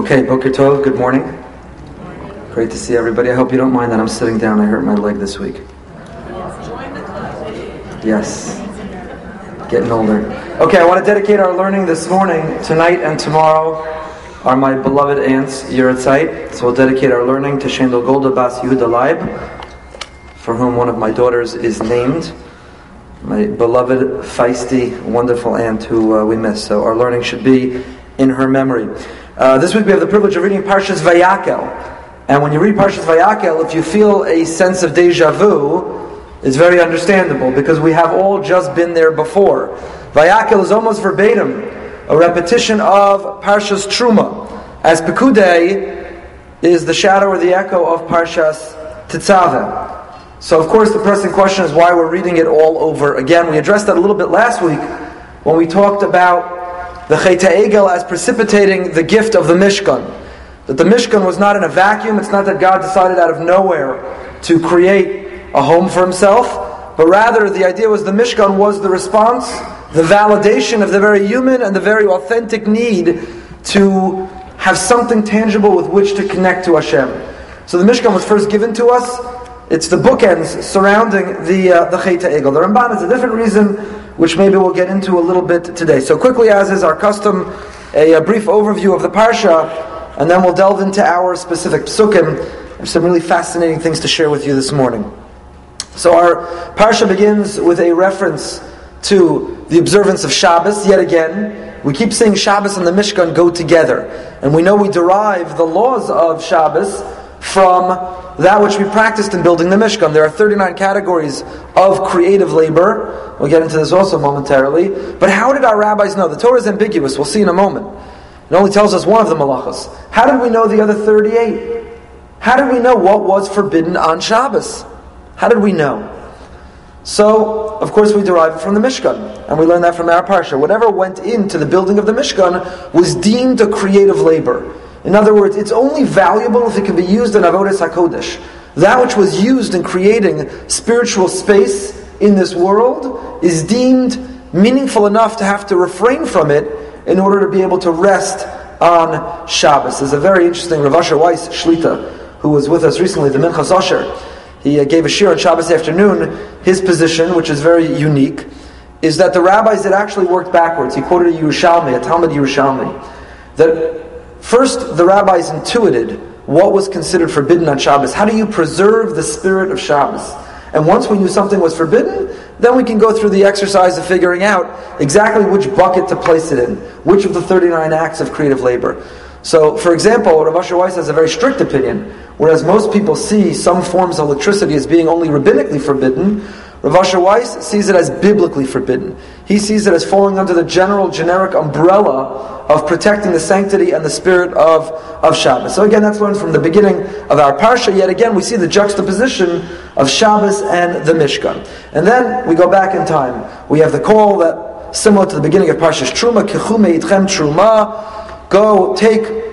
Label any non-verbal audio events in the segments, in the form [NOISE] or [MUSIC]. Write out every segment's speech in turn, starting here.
Okay, Boker Tov, good morning. Great to see everybody. I hope you don't mind that I'm sitting down. I hurt my leg this week. Yes. Getting older. Okay, I want to dedicate our learning this morning, tonight, and tomorrow are my beloved aunts, Yeratzait. So we'll dedicate our learning to Shendel Golda Bas Yehuda Leib, for whom one of my daughters is named. My beloved, feisty, wonderful aunt who uh, we miss. So our learning should be in her memory. Uh, this week we have the privilege of reading Parshas Vayakel. And when you read Parshas Vayakel, if you feel a sense of deja vu, it's very understandable because we have all just been there before. Vayakel is almost verbatim a repetition of Parshas Truma, as Pekudei is the shadow or the echo of Parshas Tetzaveh. So, of course, the pressing question is why we're reading it all over again. We addressed that a little bit last week when we talked about the Chet Egel as precipitating the gift of the Mishkan. That the Mishkan was not in a vacuum, it's not that God decided out of nowhere to create a home for himself, but rather the idea was the Mishkan was the response, the validation of the very human and the very authentic need to have something tangible with which to connect to Hashem. So the Mishkan was first given to us. It's the bookends surrounding the uh, the Chet Egel. The Ramban is a different reason which maybe we'll get into a little bit today. So quickly, as is our custom, a, a brief overview of the parsha, and then we'll delve into our specific psukim. There's some really fascinating things to share with you this morning. So our parsha begins with a reference to the observance of Shabbos. Yet again, we keep saying Shabbos and the Mishkan go together, and we know we derive the laws of Shabbos from that which we practiced in building the Mishkan. There are 39 categories of creative labor. We'll get into this also momentarily. But how did our rabbis know? The Torah is ambiguous. We'll see in a moment. It only tells us one of the malachas. How did we know the other 38? How did we know what was forbidden on Shabbos? How did we know? So, of course, we derive it from the Mishkan, and we learn that from our parsha. Whatever went into the building of the Mishkan was deemed a creative labor. In other words, it's only valuable if it can be used in Avodah HaKodesh. That which was used in creating spiritual space in this world is deemed meaningful enough to have to refrain from it in order to be able to rest on Shabbos. There's a very interesting Rav Asher Weiss Shlita, who was with us recently, the Minchas Asher. He uh, gave a shir on Shabbos afternoon. His position, which is very unique, is that the rabbis had actually worked backwards. He quoted a Yerushalmi, a Talmud Yerushalmi, that First, the rabbis intuited what was considered forbidden on Shabbos. How do you preserve the spirit of Shabbos? And once we knew something was forbidden, then we can go through the exercise of figuring out exactly which bucket to place it in, which of the 39 acts of creative labor. So, for example, Rav Asher Weiss has a very strict opinion, whereas most people see some forms of electricity as being only rabbinically forbidden, Rav Asher Weiss sees it as biblically forbidden. He sees it as falling under the general, generic umbrella of protecting the sanctity and the spirit of, of Shabbos. So again, that's learned from the beginning of our parsha. Yet again, we see the juxtaposition of Shabbos and the Mishkan. And then we go back in time. We have the call that, similar to the beginning of Parshas Truma, Kechume Itchem Truma, go take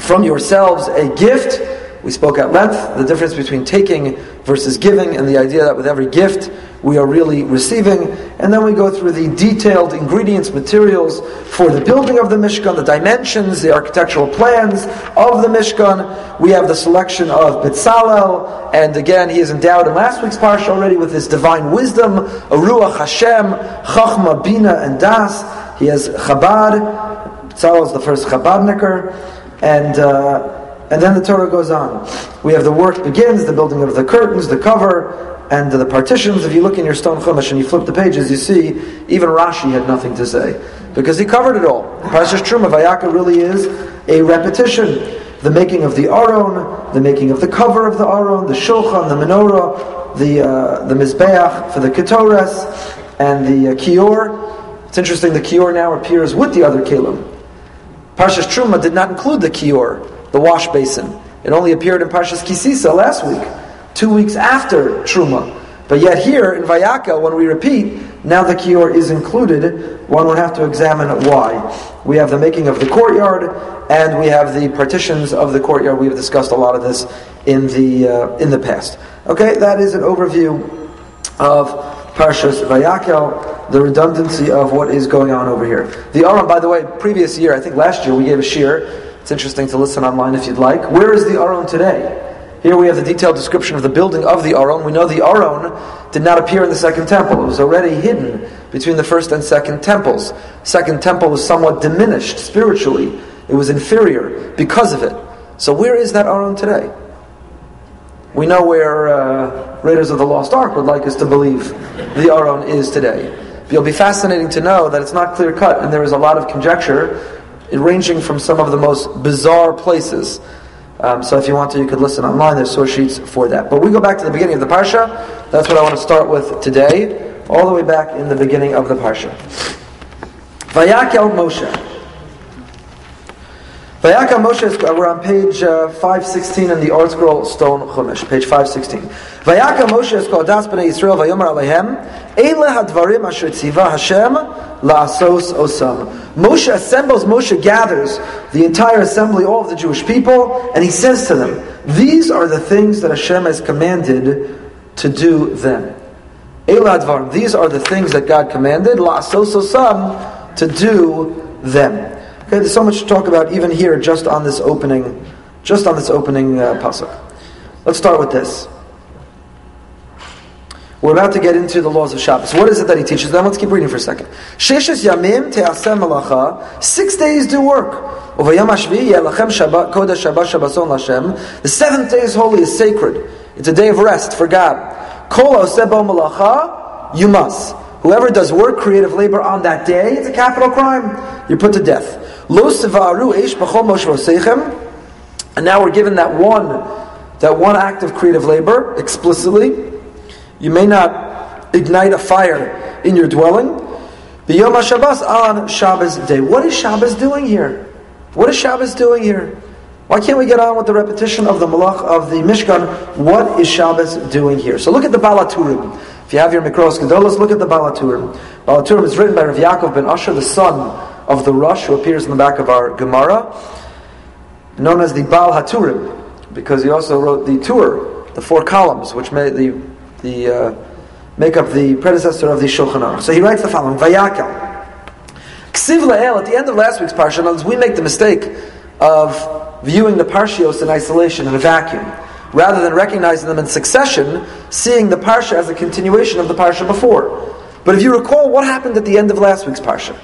from yourselves a gift we spoke at length the difference between taking versus giving, and the idea that with every gift we are really receiving. And then we go through the detailed ingredients, materials for the building of the Mishkan, the dimensions, the architectural plans of the Mishkan. We have the selection of Bitzalel, and again, he is endowed in last week's parsha already with his divine wisdom, Aruach Hashem, Chachma, Bina, and Das. He has Chabad. Bitzalel is the first Chabadniker, and. Uh, and then the Torah goes on. We have the work begins, the building of the curtains, the cover, and the partitions. If you look in your stone chumash and you flip the pages, you see even Rashi had nothing to say because he covered it all. Parashas Truma Vayaka really is a repetition. The making of the Aron, the making of the cover of the Aron, the Shulchan, the Menorah, the uh, the Mizbeach for the Ketores, and the uh, Kior. It's interesting. The Kior now appears with the other kelim. Parshas Truma did not include the Kior the wash basin. It only appeared in Parshas Kisisa last week, two weeks after Truma. But yet here in Vayaka, when we repeat, now the kior is included, one would have to examine why. We have the making of the courtyard, and we have the partitions of the courtyard. We've discussed a lot of this in the uh, in the past. Okay, that is an overview of Parshas Vayakel, the redundancy of what is going on over here. The Aron, by the way, previous year, I think last year, we gave a shir It's interesting to listen online if you'd like. Where is the Aron today? Here we have the detailed description of the building of the Aron. We know the Aron did not appear in the second temple. It was already hidden between the first and second temples. Second temple was somewhat diminished spiritually. It was inferior because of it. So where is that Aron today? We know where uh, Raiders of the Lost Ark would like us to believe the Aron is today. But it'll be fascinating to know that it's not clear cut, and there is a lot of conjecture, ranging from some of the most bizarre places. Um, so if you want to, you could listen online. There's source sheets for that. But we go back to the beginning of the parsha. That's what I want to start with today, all the way back in the beginning of the parsha. Vayakel Moshe. Vayaka Moshe, uh, we're on page uh, 516 in the ArtScroll Stone Chumash, page 516. Vayaka Moshe es kodas b'nei Yisrael vayomer alehem, Eile hadvarim asher tziva Hashem la'asos osam. Moshe assembles, Moshe gathers the entire assembly, all of the Jewish people, and he says to them, These are the things that Hashem has commanded to do them. Eile hadvarim, these are the things that God commanded, la'asos osam, to do them. Okay, there's so much to talk about even here, just on this opening, just on this opening uh, pasuk. Let's start with this. We're about to get into the laws of Shabbos. What is it that he teaches them? Let's keep reading for a second. Sheshes yamim te'asem. Six days do work. The seventh day is holy, is sacred. It's a day of rest for God. You must. Whoever does work, creative labor on that day, it's a capital crime. You're put to death. And now we're given that one, that one act of creative labor explicitly. You may not ignite a fire in your dwelling. The Yom HaShabbos on Shabbos day. What is Shabbos doing here? What is Shabbos doing here? Why can't we get on with the repetition of the malach of the Mishkan? What is Shabbos doing here? So look at the Baal HaTurim. If you have your Mikros Gedolos, look at the Baal HaTurim. Baal HaTurim is written by Rav Yaakov ben Asher, the son of the Rosh, who appears in the back of our Gemara, known as the Baal Haturim, because he also wrote the Tur, the four columns, which made the, the, uh, make up the predecessor of the Shulchan Aruch. So he writes the following, Vayakel. Ksiv La'el, at the end of last week's parsha, we make the mistake of viewing the parshios in isolation, in a vacuum. Rather than recognizing them in succession, seeing the parsha as a continuation of the parsha before. But if you recall, what happened at the end of last week's parsha?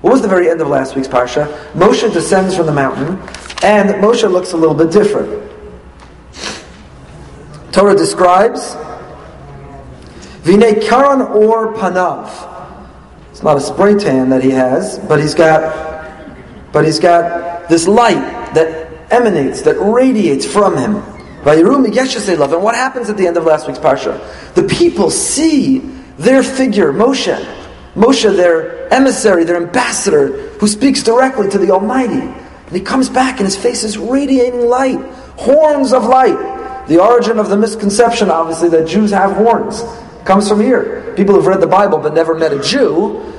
What was the very end of last week's parsha? Moshe descends from the mountain, and Moshe looks a little bit different. Torah describes Vine karan or panav. It's not a spray tan that he has, but he's got but he's got this light that emanates, that radiates from him. And what happens at the end of last week's parsha? The people see their figure, Moshe, Moshe, their emissary, their ambassador, who speaks directly to the Almighty. And he comes back and his face is radiating light, horns of light. The origin of the misconception, obviously, that Jews have horns comes from here. People who've read the Bible but never met a Jew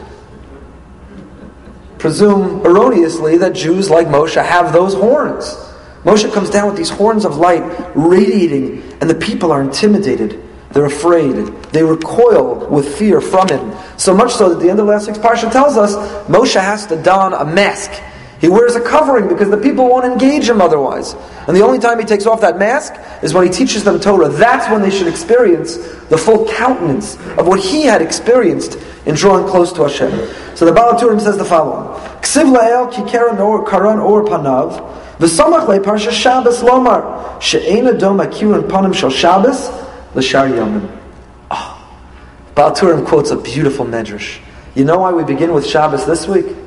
presume erroneously that Jews like Moshe have those horns. Moshe comes down with these horns of light radiating, and the people are intimidated. They're afraid. They recoil with fear from him. So much so that the end of the last week's parsha tells us Moshe has to don a mask. He wears a covering because the people won't engage him otherwise. And the only time he takes off that mask is when he teaches them Torah. That's when they should experience the full countenance of what he had experienced in drawing close to Hashem. So the Baal HaTurim says the following: Ksiv la'el ki or karan or panav v'samach le parsha Shabbos lomar she'ena dom akirin panim shal Shabbos l'shar yomim. Ah. Baal quotes a beautiful medrash. You know why we begin with Shabbos this week?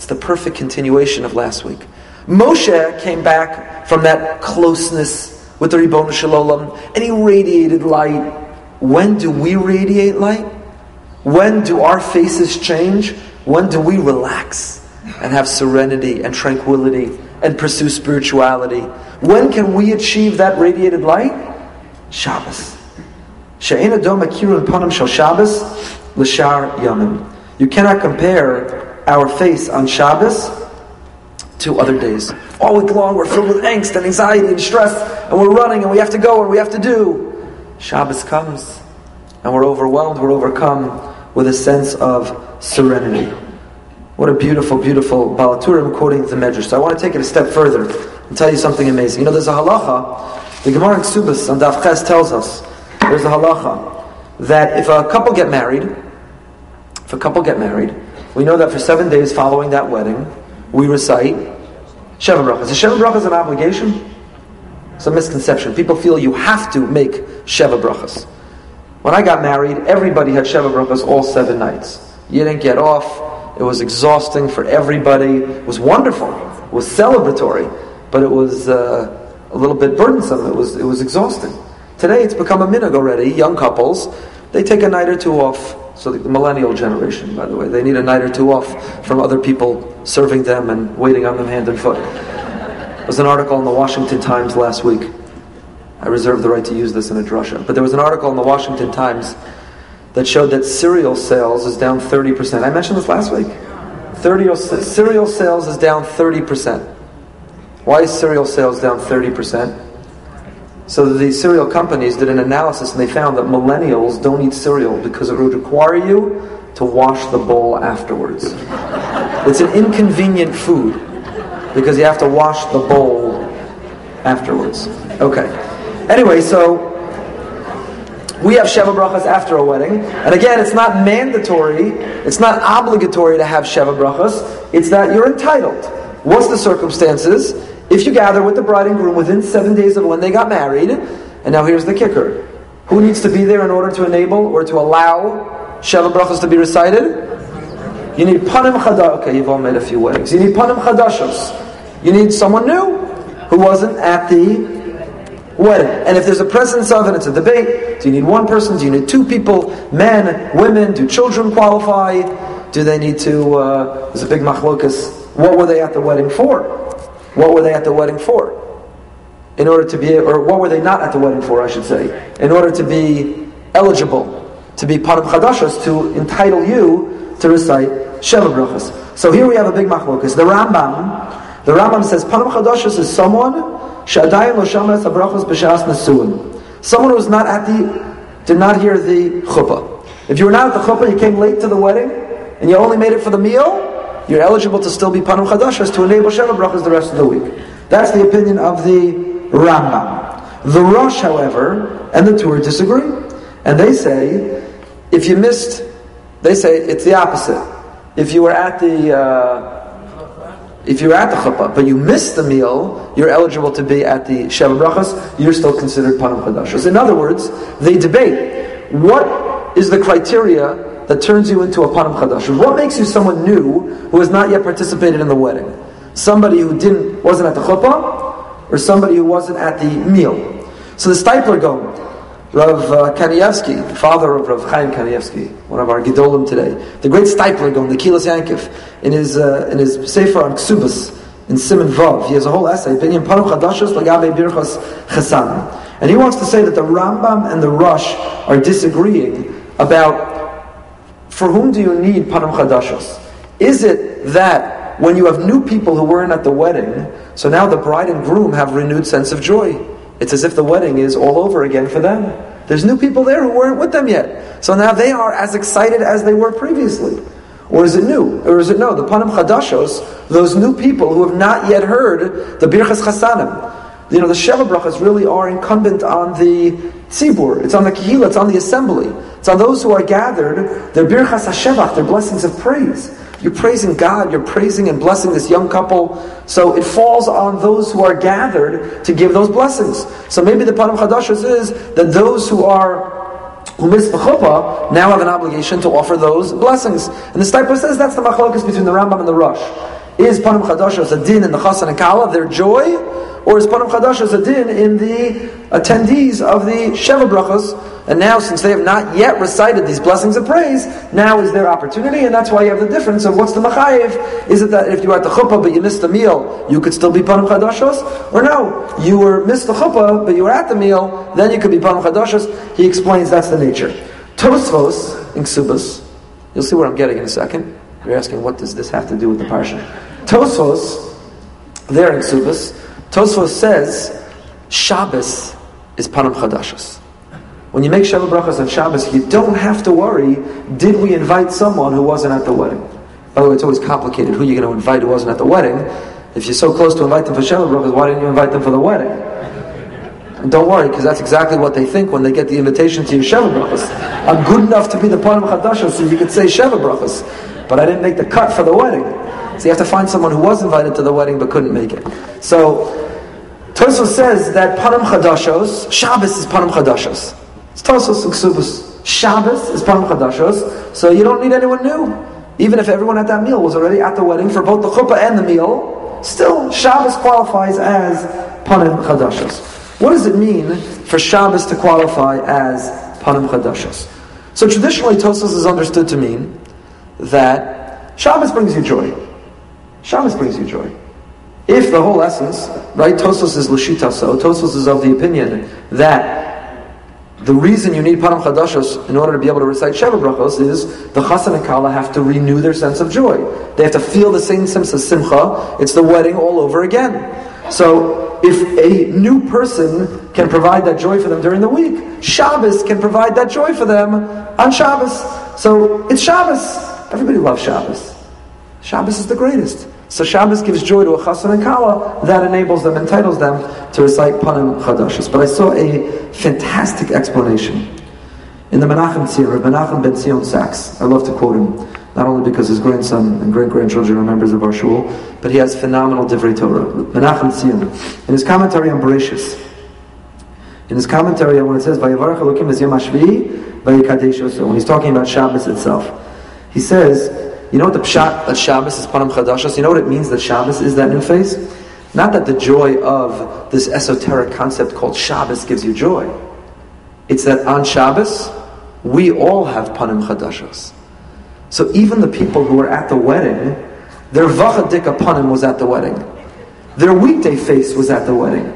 It's the perfect continuation of last week. Moshe came back from that closeness with the Ribbon Shalom, and he radiated light. When do we radiate light? When do our faces change? When do we relax and have serenity and tranquility and pursue spirituality? When can we achieve that radiated light? Shabbos. She'en adom akirun panim Shabbos l'shar yamim. You cannot compare our face on Shabbos to other days. All week long, we're filled with angst and anxiety and stress, and we're running and we have to go and we have to do. Shabbos comes, and we're overwhelmed, we're overcome with a sense of serenity. What a beautiful, beautiful Baal HaTurim quoting the Medrash. So I want to take it a step further and tell you something amazing. You know, there's a halacha, the Gemara in Ksubas on Daf Ches tells us, there's a halacha, that if a couple get married, if a couple get married, we know that for seven days following that wedding, we recite Sheva Brachas. Is Sheva Brachas an obligation? It's a misconception. People feel you have to make Sheva Brachas. When I got married, everybody had Sheva Brachas all seven nights. You didn't get off. It was exhausting for everybody. It was wonderful. It was celebratory, but it was uh, a little bit burdensome. It was, it was exhausting. Today it's become a minhag already. Young couples, they take a night or two off. So the millennial generation, by the way, they need a night or two off from other people serving them and waiting on them hand and foot. There was an article in the Washington Times last week I reserve the right to use this in a drasha. But there was an article in the Washington Times that showed that cereal sales is down 30%. I mentioned this last week. 30, cereal sales is down 30%. Why is cereal sales down 30%? So the cereal companies did an analysis and they found that millennials don't eat cereal because it would require you to wash the bowl afterwards. It's an inconvenient food because you have to wash the bowl afterwards. Okay. Anyway, so we have Sheva Brachas after a wedding. And again, it's not mandatory, it's not obligatory to have Sheva Brachas. It's that you're entitled. What's the circumstances? If you gather with the bride and groom within seven days of when they got married, and now here's the kicker. Who needs to be there in order to enable or to allow Sheva Brachas to be recited? You need Panim Chadash. Okay, you've all made a few weddings. You need Panim Chadashos. You need someone new who wasn't at the wedding. And if there's a presence of, and it's a debate, do you need one person? Do you need two people? Men, women? Do children qualify? Do they need to? Uh, there's a big machlokas. What were they at the wedding for? What were they at the wedding for? In order to be, or what were they not at the wedding for? I should say, in order to be eligible to be panim chadashas to entitle you to recite sheva brachas. So here we have a big machlokas. The Rambam, the Rambam says panim chadashas is someone Someone who was not at the, did not hear the chuppah. If you were not at the chuppah, you came late to the wedding, and you only made it for the meal, you're eligible to still be panim chadashas to enable sheva brachas the rest of the week. That's the opinion of the Rambam. The Rosh, however, and the Tur disagree, and they say if you missed, they say it's the opposite. If you were at the uh, if you're at the chuppah, but you missed the meal, you're eligible to be at the Sheva Brachas, you're still considered Panim Chadashas. In other words, they debate what is the criteria that turns you into a Panim Chadashas. What makes you someone new who has not yet participated in the wedding? Somebody who didn't wasn't at the chuppah, or somebody who wasn't at the meal. So the Steipler Gaon, Rav uh, Kanievsky, father of Rav Chaim Kanievsky, one of our Gedolim today, the great Steipler Gaon, the Kehillas Yaakov, in his uh, in his Sefer on Ksubas, in Simon Vav, he has a whole essay, Binyan Paru Chadashos Lagabe Birchos Chesam. And he wants to say that the Rambam and the Rosh are disagreeing about for whom do you need Panim Chadashos? Is it that when you have new people who weren't at the wedding, so now the bride and groom have renewed sense of joy? It's as if the wedding is all over again for them. There's new people there who weren't with them yet. So now they are as excited as they were previously. Or is it new? Or is it no? The Panim Chadashos, those new people who have not yet heard the Birchas Chasanim. You know, the Sheva Brachas really are incumbent on the Tzibur. It's on the Kehillah, it's on the assembly. It's on those who are gathered, their Birchas HaShevach, their blessings of praise. You're praising God, you're praising and blessing this young couple. So it falls on those who are gathered to give those blessings. So maybe the Panim Chadashas is that those who are who miss the chuppah now have an obligation to offer those blessings. And the Steipler says that's the machlokas between the Rambam and the Rosh. Is Panim Chadashas a din in the Chasan and Kala, their joy, or is Panim Chadashas a din in the attendees of the Sheva Brachas? And now, since they have not yet recited these blessings of praise, now is their opportunity, and that's why you have the difference of what's the machayev. Is it that if you are at the chuppah but you missed the meal, you could still be panim chadashos? Or no, you were missed the chuppah but you were at the meal, then you could be panim chadashos. He explains that's the nature. Tosfos in Ksubas, you'll see where I'm getting in a second. You're asking, what does this have to do with the parsha? Tosfos, there in Ksubas, Tosfos says, Shabbos is panim chadashos. When you make Sheva Brachas on Shabbos, you don't have to worry, did we invite someone who wasn't at the wedding? By the way, it's always complicated who you're going to invite who wasn't at the wedding. If you're so close to invite them for Sheva Brachas, why didn't you invite them for the wedding? And don't worry, because that's exactly what they think when they get the invitation to your Sheva Brachas. I'm good enough to be the Panim Chadasha, so you could say Sheva Brachas, but I didn't make the cut for the wedding. So you have to find someone who was invited to the wedding but couldn't make it. So Tosfos says that Panim Chadashos, Shabbos is Panim Chadashos. It's Tosfos Ksubas. Shabbos is Panim Chadashos, so you don't need anyone new. Even if everyone at that meal was already at the wedding for both the chuppah and the meal, still Shabbos qualifies as Panim Chadashos. What does it mean for Shabbos to qualify as Panim Chadashos? So traditionally, Tosfos is understood to mean that Shabbos brings you joy. Shabbos brings you joy. If the whole essence, right, Tosfos is Lashita, so Tosfos is of the opinion that the reason you need Panim Chadashos in order to be able to recite Sheva Brachos is the Chassan and Kala have to renew their sense of joy. They have to feel the same sense of Simcha. It's the wedding all over again. So if a new person can provide that joy for them during the week, Shabbos can provide that joy for them on Shabbos. So it's Shabbos. Everybody loves Shabbos. Shabbos is the greatest. So Shabbos gives joy to a chassan and kala that enables them, entitles them to recite panim chadashos. But I saw a fantastic explanation in the Menachem Tzion, Menachem Ben Zion Sachs. I love to quote him, not only because his grandson and great grandchildren are members of our shul, but he has phenomenal divrei Torah. Menachem Zion, in his commentary on Bereshis, in his commentary on when it says Vayavarach Elokim es Yom when he's talking about Shabbos itself, he says you know what the pshat that Shabbos is Panim Chadashas? You know what it means that Shabbos is that new face? Not that the joy of this esoteric concept called Shabbos gives you joy. It's that on Shabbos, we all have Panim Chadashas. So even the people who were at the wedding, their Vachadika Panim was at the wedding. Their weekday face was at the wedding.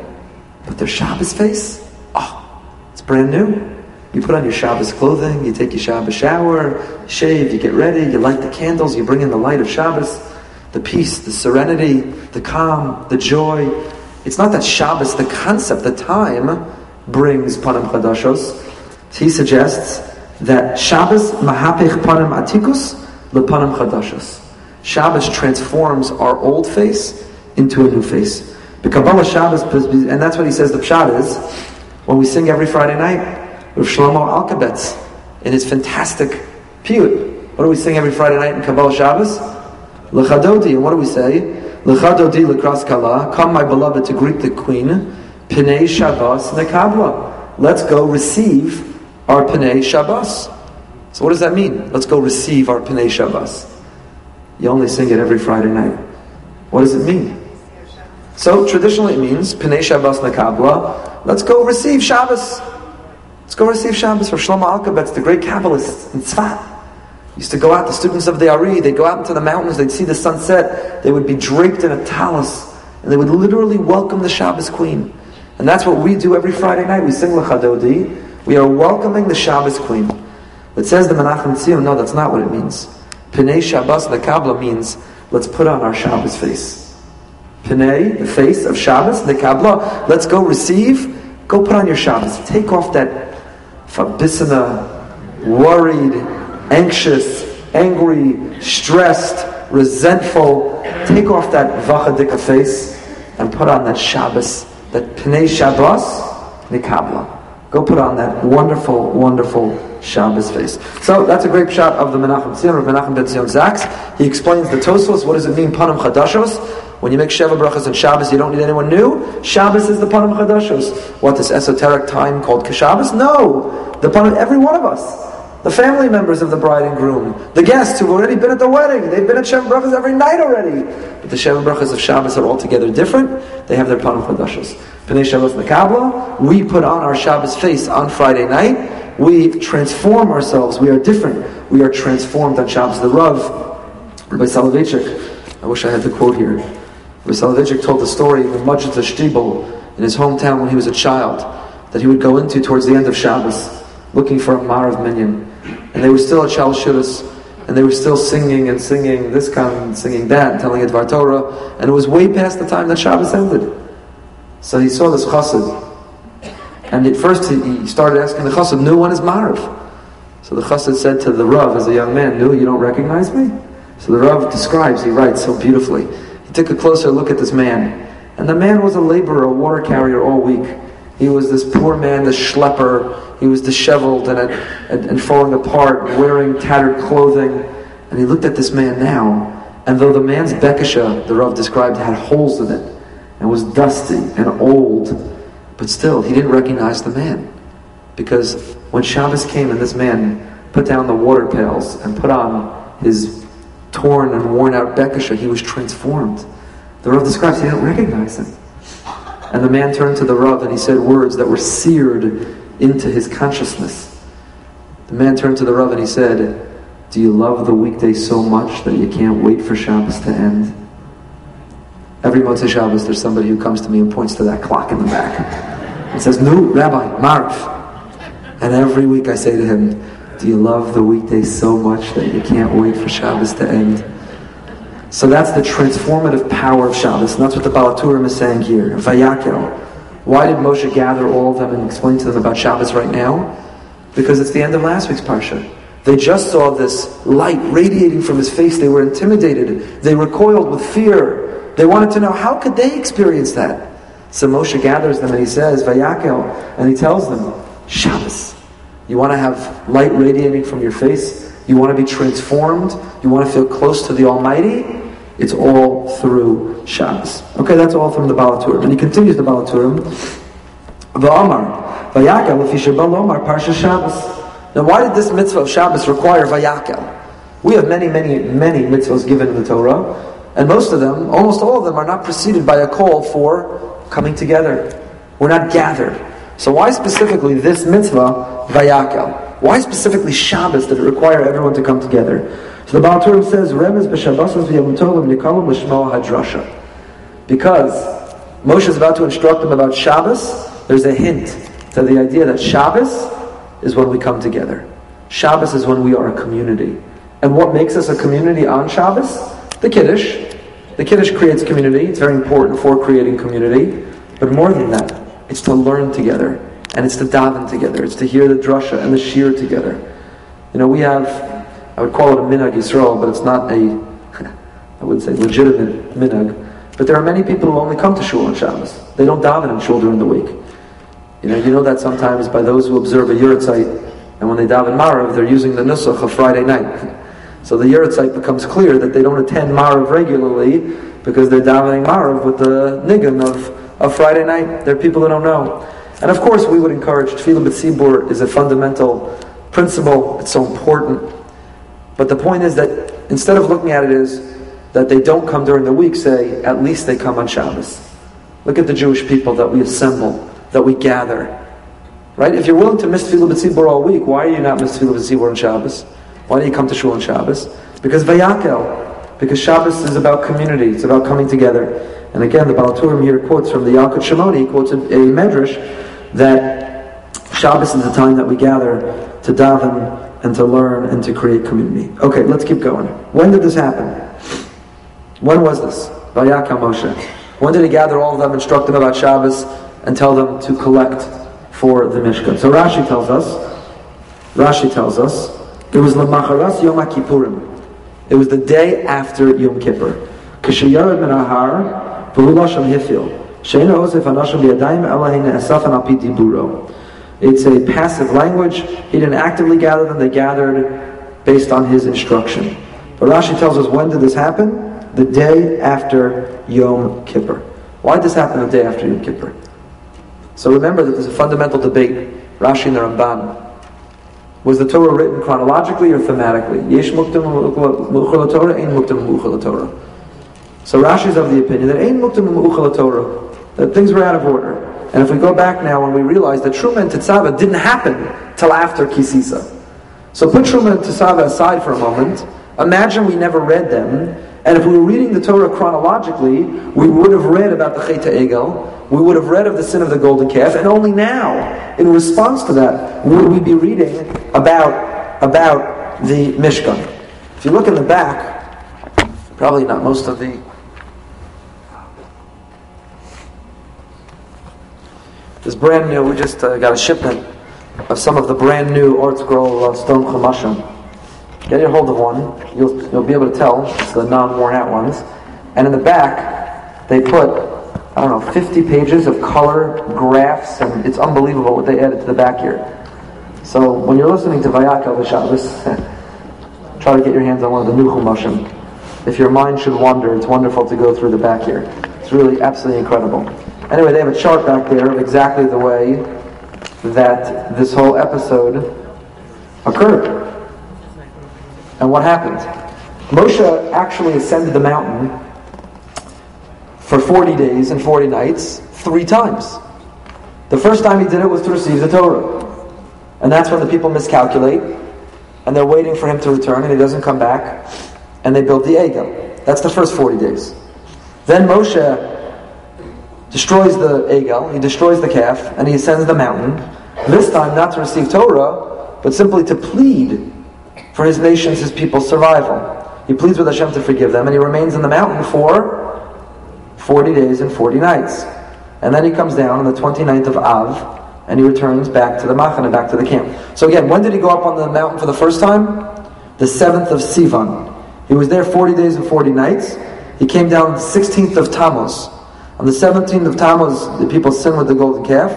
But their Shabbos face, oh, it's brand new. You put on your Shabbos clothing, you take your Shabbos shower, shave, you get ready, you light the candles, you bring in the light of Shabbos, the peace, the serenity, the calm, the joy. It's not that Shabbos, the concept, the time, brings Panim Chadashos. He suggests that Shabbos mahapich Panim Atikus lePanim Chadashos. Shabbos transforms our old face into a new face. Shabbos, and that's what he says the Pshat is, when we sing every Friday night, with Shlomo Alkabetz in his fantastic piyut. What do we sing every Friday night in Kabbalah Shabbos? Lechadodi. And what do we say? Lechadodi lekras kala. Come, my beloved, to greet the queen. Pnei Shabbos nekabla. Let's go receive our Pnei Shabbos. So what does that mean? Let's go receive our Pnei Shabbos. You only sing it every Friday night. What does it mean? So traditionally it means Pnei Shabbos nekabla. Let's go receive Shabbos. Let's go receive Shabbos for Shlomo Alkabetz, the great Kabbalist in Tzfat. Used to go out, the students of the Ari, they'd go out into the mountains, they'd see the sunset, they would be draped in a talus, and they would literally welcome the Shabbos queen. And that's what we do every Friday night. We sing Lechadodi. We are welcoming the Shabbos queen. It says the Menachem Tzion, no, that's not what it means. Pnei Shabbos Nekabla means, let's put on our Shabbos face. Pnei, the face of Shabbos, Nekabla, let's go receive, go put on your Shabbos. Take off that Fabisana, worried, anxious, angry, stressed, resentful. Take off that vachadika face and put on that Shabbos, that Pnei Shabbos, Nikabla. Go put on that wonderful, wonderful Shabbos face. So that's a great shot of the Menachem Tzion, of Menachem Ben Zion Zaks. He explains the Tosfos. What does it mean, Panim Chadashos? When you make Sheva Brachas and Shabbos, you don't need anyone new. Shabbos is the Panim Chadashos. What, this esoteric time called Kashabbos? No! The Panim, every one of us. The family members of the bride and groom. The guests who've already been at the wedding. They've been at Sheva Brachas every night already. But the Sheva Brachas of Shabbos are altogether different. They have their Panim Chadashos. Pnei Shabbos Makabla, we put on our Shabbos face on Friday night. We transform ourselves. We are different. We are transformed on Shabbos. The Rav, Rabbi Soloveitchik, I wish I had the quote here. Soloveitchik told the story of Majid Shtibel in his hometown when he was a child that he would go into towards the end of Shabbos looking for a Marav Minyan. And they were still at Shal and they were still singing and singing this kind, singing that, telling it Dvar Torah, and it was way past the time that Shabbos ended. So he saw this chassid, and at first he started asking the chassid, "New one is Marav." So the chassid said to the Rav, as a young man, "No, you don't recognize me?" So the Rav describes, he writes so beautifully. Took a closer look at this man. And the man was a laborer, a water carrier all week. He was this poor man, this schlepper. He was disheveled and, and, and falling apart, wearing tattered clothing. And he looked at this man now. And though the man's bekisha, the Rav described, had holes in it and was dusty and old, but still, he didn't recognize the man. Because when Shabbos came and this man put down the water pails and put on his torn and worn out bekisha, he was transformed. The Rav describes he didn't recognize him. And the man turned to the Rav and he said words that were seared into his consciousness. The man turned to the Rav and he said, Do you love the weekday so much that you can't wait for Shabbos to end? Every Motzei Shabbos, there's somebody who comes to me and points to that clock in the back and says, No, Rabbi, Marv. And every week I say to him, Do you love the weekday so much that you can't wait for Shabbos to end? So that's the transformative power of Shabbos, and that's what the Baal HaTurim is saying here. Vayakel. Why did Moshe gather all of them and explain to them about Shabbos right now? Because it's the end of last week's Parsha. They just saw this light radiating from his face. They were intimidated. They recoiled with fear. They wanted to know how could they experience that? So Moshe gathers them and he says, Vayakel, and he tells them, Shabbos. You want to have light radiating from your face? You want to be transformed? You want to feel close to the Almighty? It's all through Shabbos. Okay, that's all from the Baal And he continues the Baal HaTurim. V'amar, v'yakel, Omar, parsha Shabbos. Now, why did this mitzvah of Shabbos require vayakel? We have many, many, many mitzvahs given in the Torah, and most of them, almost all of them, are not preceded by a call for coming together. We're not gathered. So why specifically this mitzvah, vayakel? Why specifically Shabbos did it require everyone to come together? So the Baal HaTurim says, Remez b'Shabbosas v'yamutolim nikalim l'shmo hadrasha. Because Moshe is about to instruct them about Shabbos, there's a hint to the idea that Shabbos is when we come together. Shabbos is when we are a community. And what makes us a community on Shabbos? The Kiddush. The Kiddush creates community. It's very important for creating community. But more than that, it's to learn together. And it's to daven together. It's to hear the drasha and the shir together. You know, we have I would call it a minhag Yisrael, but it's not a, [LAUGHS] I would say, legitimate minhag. But there are many people who only come to shul on Shabbos. They don't daven in shul during the week. You know, you know that sometimes by those who observe a Yurtzeit, and when they daven Marav, they're using the Nusach of Friday night. So the Yurtzeit becomes clear that they don't attend Marav regularly because they're davening Marav with the Nigun of, of Friday night. There are people who don't know. And of course, we would encourage Tefillah B'tzibur is a fundamental principle. It's so important. But the point is that instead of looking at it as that they don't come during the week, say, at least they come on Shabbos. Look at the Jewish people that we assemble, that we gather. Right? If you're willing to miss Tefillah B'tzibur all week, why are you not miss Tefillah B'tzibur on Shabbos? Why do you come to Shul on Shabbos? Because Vayakel. Because Shabbos is about community. It's about coming together. And again, the Baal HaTurim here quotes from the Yalkut Shimoni, quotes a, a medrash, that Shabbos is the time that we gather to daven and to learn and to create community. Okay, let's keep going. When did this happen? When was this? Vayakam Moshe. When did he gather all of them, instruct them about Shabbos, and tell them to collect for the Mishkan? So Rashi tells us, Rashi tells us, it was Lamacharas Yom Kippurim. It was the day after Yom Kippur. Kishayarad min ahar, It's a passive language. He didn't actively gather them, they gathered based on his instruction. But Rashi tells us when did this happen? The day after Yom Kippur. Why did this happen the day after Yom Kippur? So remember that there's a fundamental debate, Rashi and the Ramban. Was the Torah written chronologically or thematically? Yesh Torah, Torah. So Rashi is of the opinion that ain muktam Torah, that things were out of order. And if we go back now and we realize that Truma and Tetzaveh didn't happen till after Kisisa. So put Truma and Tetzaveh aside for a moment. Imagine we never read them. And if we were reading the Torah chronologically, we would have read about the Chet Egel, we would have read of the sin of the golden calf, and only now, in response to that, would we be reading about, about the Mishkan. If you look in the back, probably not most of the This brand new, we just uh, got a shipment of some of the brand new ArtScroll uh, stone chumashim Get your hold of one. You'll, you'll be able to tell. It's the non-worn out ones. And in the back, they put, I don't know, 50 pages of color graphs, and it's unbelievable what they added to the back here. So when you're listening to Vayakel Shabbos, [LAUGHS] try to get your hands on one of the new Chumashim. If your mind should wander, it's wonderful to go through the back here. It's really absolutely incredible. Anyway, they have a chart back there of exactly the way that this whole episode occurred. And what happened? Moshe actually ascended the mountain for 40 days and 40 nights three times. The first time he did it was to receive the Torah. And that's when the people miscalculate and they're waiting for him to return and he doesn't come back and they build the Egel. That's the first 40 days. Then Moshe destroys the Egel, he destroys the calf, and he ascends the mountain. This time not to receive Torah, but simply to plead for his nation's, his people's survival. He pleads with Hashem to forgive them, and he remains in the mountain for 40 days and 40 nights. And then he comes down on the 29th of Av, and he returns back to the Machane, back to the camp. So again, when did he go up on the mountain for the first time? The 7th of Sivan. He was there 40 days and 40 nights. He came down the 16th of Tammuz. On the 17th of Tammuz, the people sin with the golden calf.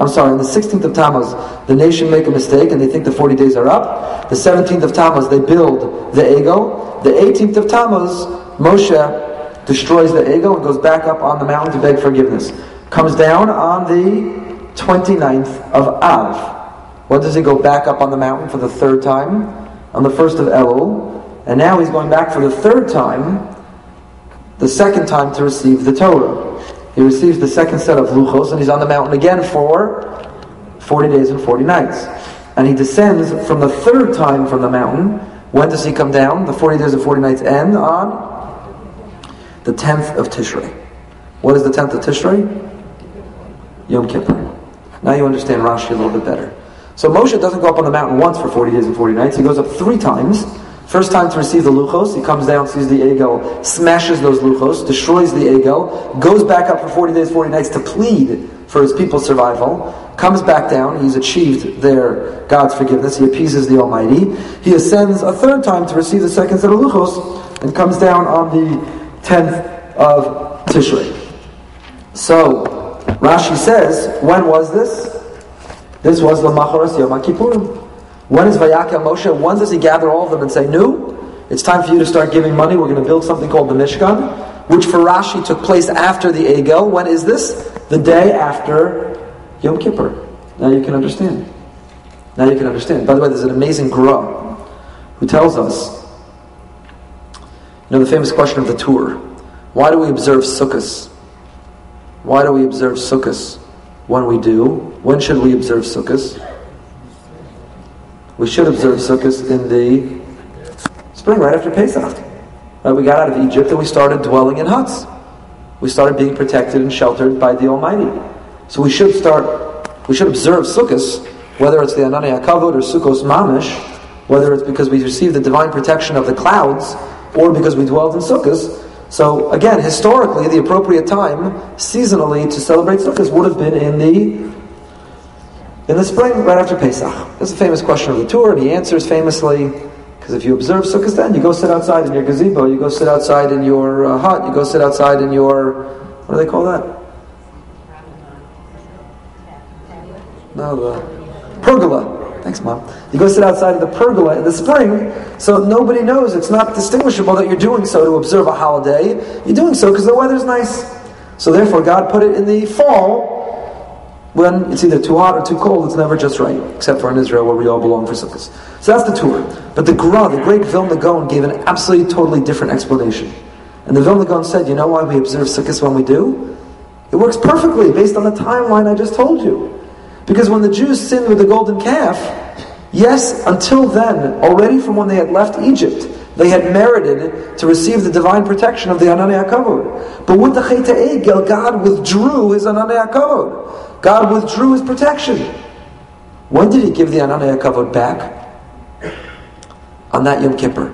I'm sorry, on the 16th of Tammuz, the nation make a mistake and they think the 40 days are up. The 17th of Tammuz, they build the egel. The 18th of Tammuz, Moshe destroys the egel and goes back up on the mountain to beg forgiveness. Comes down on the 29th of Av. What does he go back up on the mountain for the third time? On the 1st of Elul. And now he's going back for the third time, the second time to receive the Torah. He receives the second set of luchos, and he's on the mountain again for 40 days and 40 nights. And he descends from the third time from the mountain. When does he come down? The 40 days and 40 nights end on the 10th of Tishrei. What is the 10th of Tishrei? Yom Kippur. Now you understand Rashi a little bit better. So Moshe doesn't go up on the mountain once for 40 days and 40 nights. He goes up three times. First time to receive the luchos, he comes down, sees the egel, smashes those luchos, destroys the egel, goes back up for 40 days, 40 nights to plead for his people's survival, comes back down, he's achieved their God's forgiveness, he appeases the Almighty. He ascends a third time to receive the second set of luchos, and comes down on the 10th of Tishrei. So, Rashi says, when was this? This was the Macharas Yom Kippurim. When is Vayakel Moshe? When does he gather all of them and say, "No, it's time for you to start giving money. We're going to build something called the Mishkan, which for Rashi took place after the Egel. When is this? The day after Yom Kippur. Now you can understand. Now you can understand. By the way, there's an amazing Gra who tells us, you know, the famous question of the Tur. Why do we observe Sukkot? Why do we observe Sukkot? When we do, when should we observe Sukkot? We should observe Sukkot in the spring, right after Pesach. Right, we got out of Egypt and we started dwelling in huts. We started being protected and sheltered by the Almighty. So we should start, we should observe Sukkot, whether it's the Anani Kavod or Sukkos Mamish, whether it's because we received the divine protection of the clouds, or because we dwelled in Sukkot. So again, historically, the appropriate time, seasonally, to celebrate Sukkot would have been in the in the spring, right after Pesach. There's a famous question of the Tur, and he answers famously, because if you observe Sukkot then, you go sit outside in your gazebo, you go sit outside in your uh, hut, you go sit outside in your, what do they call that? No, the pergola. Thanks, Mom. You go sit outside of the pergola in the spring, so nobody knows. It's not distinguishable that you're doing so to observe a holiday. You're doing so because the weather's nice. So therefore, God put it in the fall when it's either too hot or too cold, it's never just right, except for in Israel where we all belong for Sukkot. So that's the Tur. But the Gra, the great Vilna Gaon, gave an absolutely totally different explanation. And the Vilna Gaon said, you know why we observe Sukkot when we do? It works perfectly based on the timeline I just told you. Because when the Jews sinned with the golden calf, yes, until then, already from when they had left Egypt, they had merited to receive the divine protection of the Ananei HaKavod. But with the Chet Egel, God withdrew his Ananei HaKavod. God withdrew his protection. When did he give the Ananei Kavod back? On that Yom Kippur.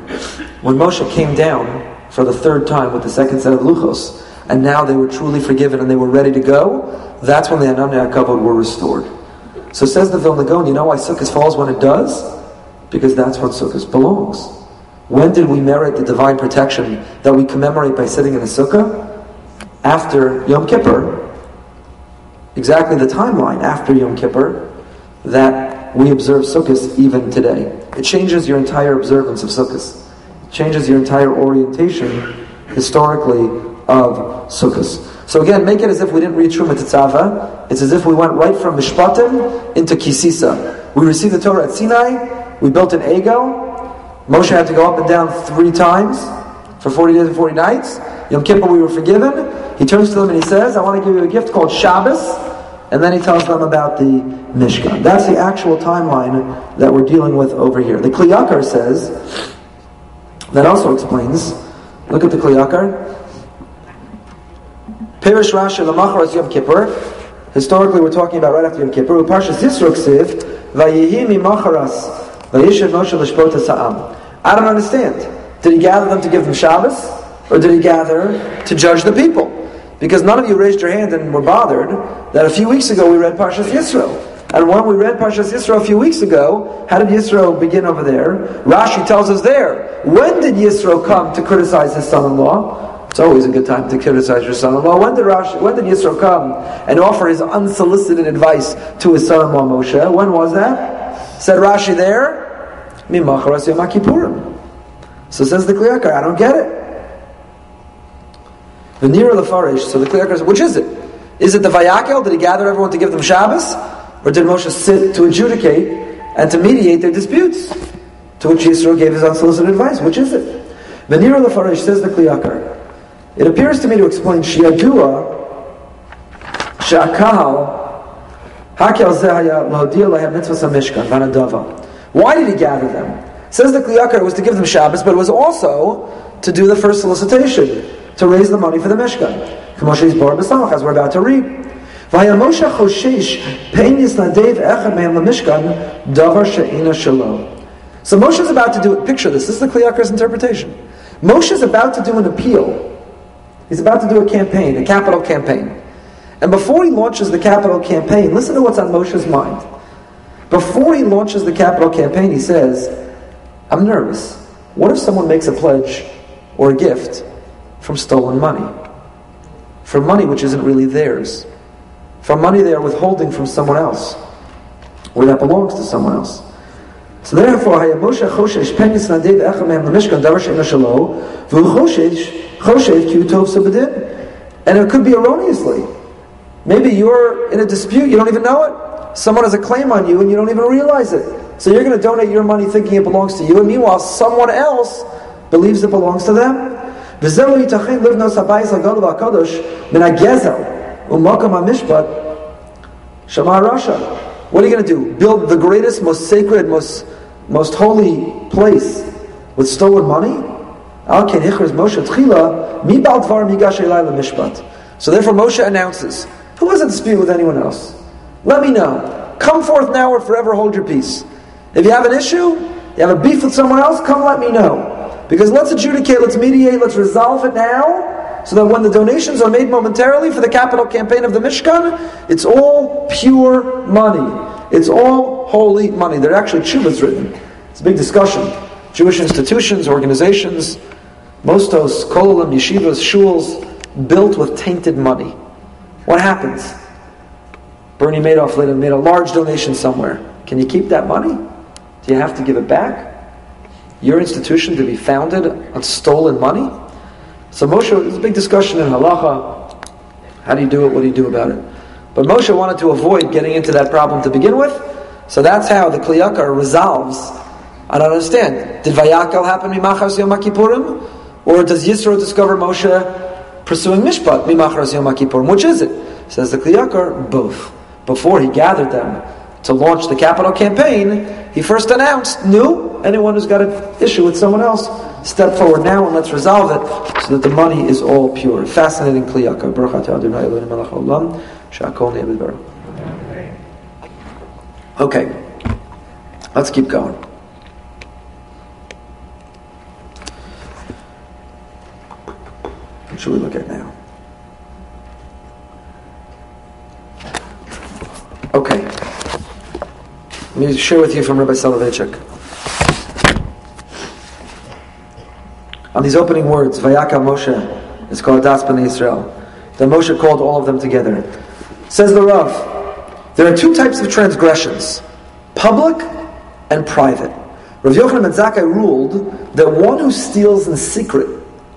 When Moshe came down for the third time with the second set of Luchos, and now they were truly forgiven and they were ready to go, that's when the Ananei Kavod were restored. So says the Vilna Gaon, you know why Sukkot falls when it does? Because that's what Sukkot belongs. When did we merit the divine protection that we commemorate by sitting in a sukkah? After Yom Kippur. Exactly the timeline after Yom Kippur that we observe Sukkot even today. It changes your entire observance of Sukkot. It changes your entire orientation historically of Sukkot. So again, make it as if we didn't read Truma Tetzava. It's as if we went right from Mishpatim into Kisisa. We received the Torah at Sinai. We built an egel. Moshe had to go up and down three times for 40 days and 40 nights. Yom Kippur, we were forgiven. He turns to them and he says, I want to give you a gift called Shabbos. And then he tells them about the Mishkan. That's the actual timeline that we're dealing with over here. The Kli Yakar says, that also explains, look at the Kli Yakar. Pirish Rashi Lamacharas Yom Kippur. Historically, we're talking about right after Yom Kippur. Parshas Yisro Ksiv, Vayihi Mimacharas Moshe I don't understand. Did he gather them to give them Shabbos? Or did he gather to judge the people? Because none of you raised your hand and were bothered that a few weeks ago we read Parshas Yisro. And when we read Parshas Yisro a few weeks ago, how did Yisro begin over there? Rashi tells us there. When did Yisro come to criticize his son-in-law? It's always a good time to criticize your son-in-law. When did Rashi, when did Yisro come and offer his unsolicited advice to his son-in-law Moshe? When was that? Said Rashi there, So says the Kli Yakar, I don't get it. The nearer the Farish, so the says, which is it? Is it the Vayakel? Did he gather everyone to give them Shabbos? Or did Moshe sit to adjudicate and to mediate their disputes? To which Yisro gave his unsolicited advice. Which is it? The nearer the Farish says the Kli Yakar. It appears to me to explain Shiadua Shakal Hakel Zehaya Lahodia Lahem Mitzvah Mishkan Vanadava. Why did he gather them? Says the Kli Yakar it was to give them Shabbos, but it was also to do the first solicitation, to raise the money for the Mishkan. As we're about to read. So Moshe is about to do it. Picture this. This is the Kli Yakar's interpretation. Moshe is about to do an appeal. He's about to do a campaign, a capital campaign. And before he launches the capital campaign, listen to what's on Moshe's mind. Before he launches the capital campaign, he says, I'm nervous. What if someone makes a pledge or a gift from stolen money? from money which isn't really theirs. from money they are withholding from someone else, or that belongs to someone else. So therefore, Moshe choshesh penis nadev echamem lemishkan davar she'ena shalo, v'hu choshesh choshesh ki sabedin. And it could be erroneously. Maybe you're in a dispute, you don't even know it. Someone has a claim on you and you don't even realize it. So you're going to donate your money thinking it belongs to you, and meanwhile, someone else believes it belongs to them. What are you going to do? Build the greatest, most sacred, most, most holy place with stolen money? So therefore Moshe announces, who has a dispute with anyone else? Let me know. Come forth now or forever hold your peace. If you have an issue, you have a beef with someone else, come let me know. Because let's adjudicate, let's mediate, let's resolve it now, so that when the donations are made momentarily for the capital campaign of the Mishkan, it's all pure money. It's all holy money. There are actually chuvas written. It's a big discussion. Jewish institutions, organizations, mostos, kolam, yeshivas, shuls, built with tainted money. What happens? Bernie Madoff later made a large donation somewhere. Can you keep that money? Do you have to give it back? Your institution to be founded on stolen money? So Moshe, there's a big discussion in halacha. How do you do it? What do you do about it? But Moshe wanted to avoid getting into that problem to begin with. So that's how the Kli Yakar resolves. I don't understand. Did Vayakal happen Mimachas Yom Kippurim? Or does Yisro discover Moshe pursuing Mishpat Mimachas Yom Kippurim? Which is it? Says the Kli Yakar, both before he gathered them to launch the capital campaign, he first announced, "New anyone who's got an issue with someone else, step forward now and let's resolve it so that the money is all pure." Fascinating Kli Yakar. Okay, let's keep going. What should we look at now? Okay. Let me share with you from Rabbi Soloveitchik. On these opening words, Vayaka Moshe, it's called Daspan B'nai Israel. Moshe called all of them together. Says the Rav, there are two types of transgressions, public and private. Rav Yochanan ben Zakkai ruled that one who steals in secret,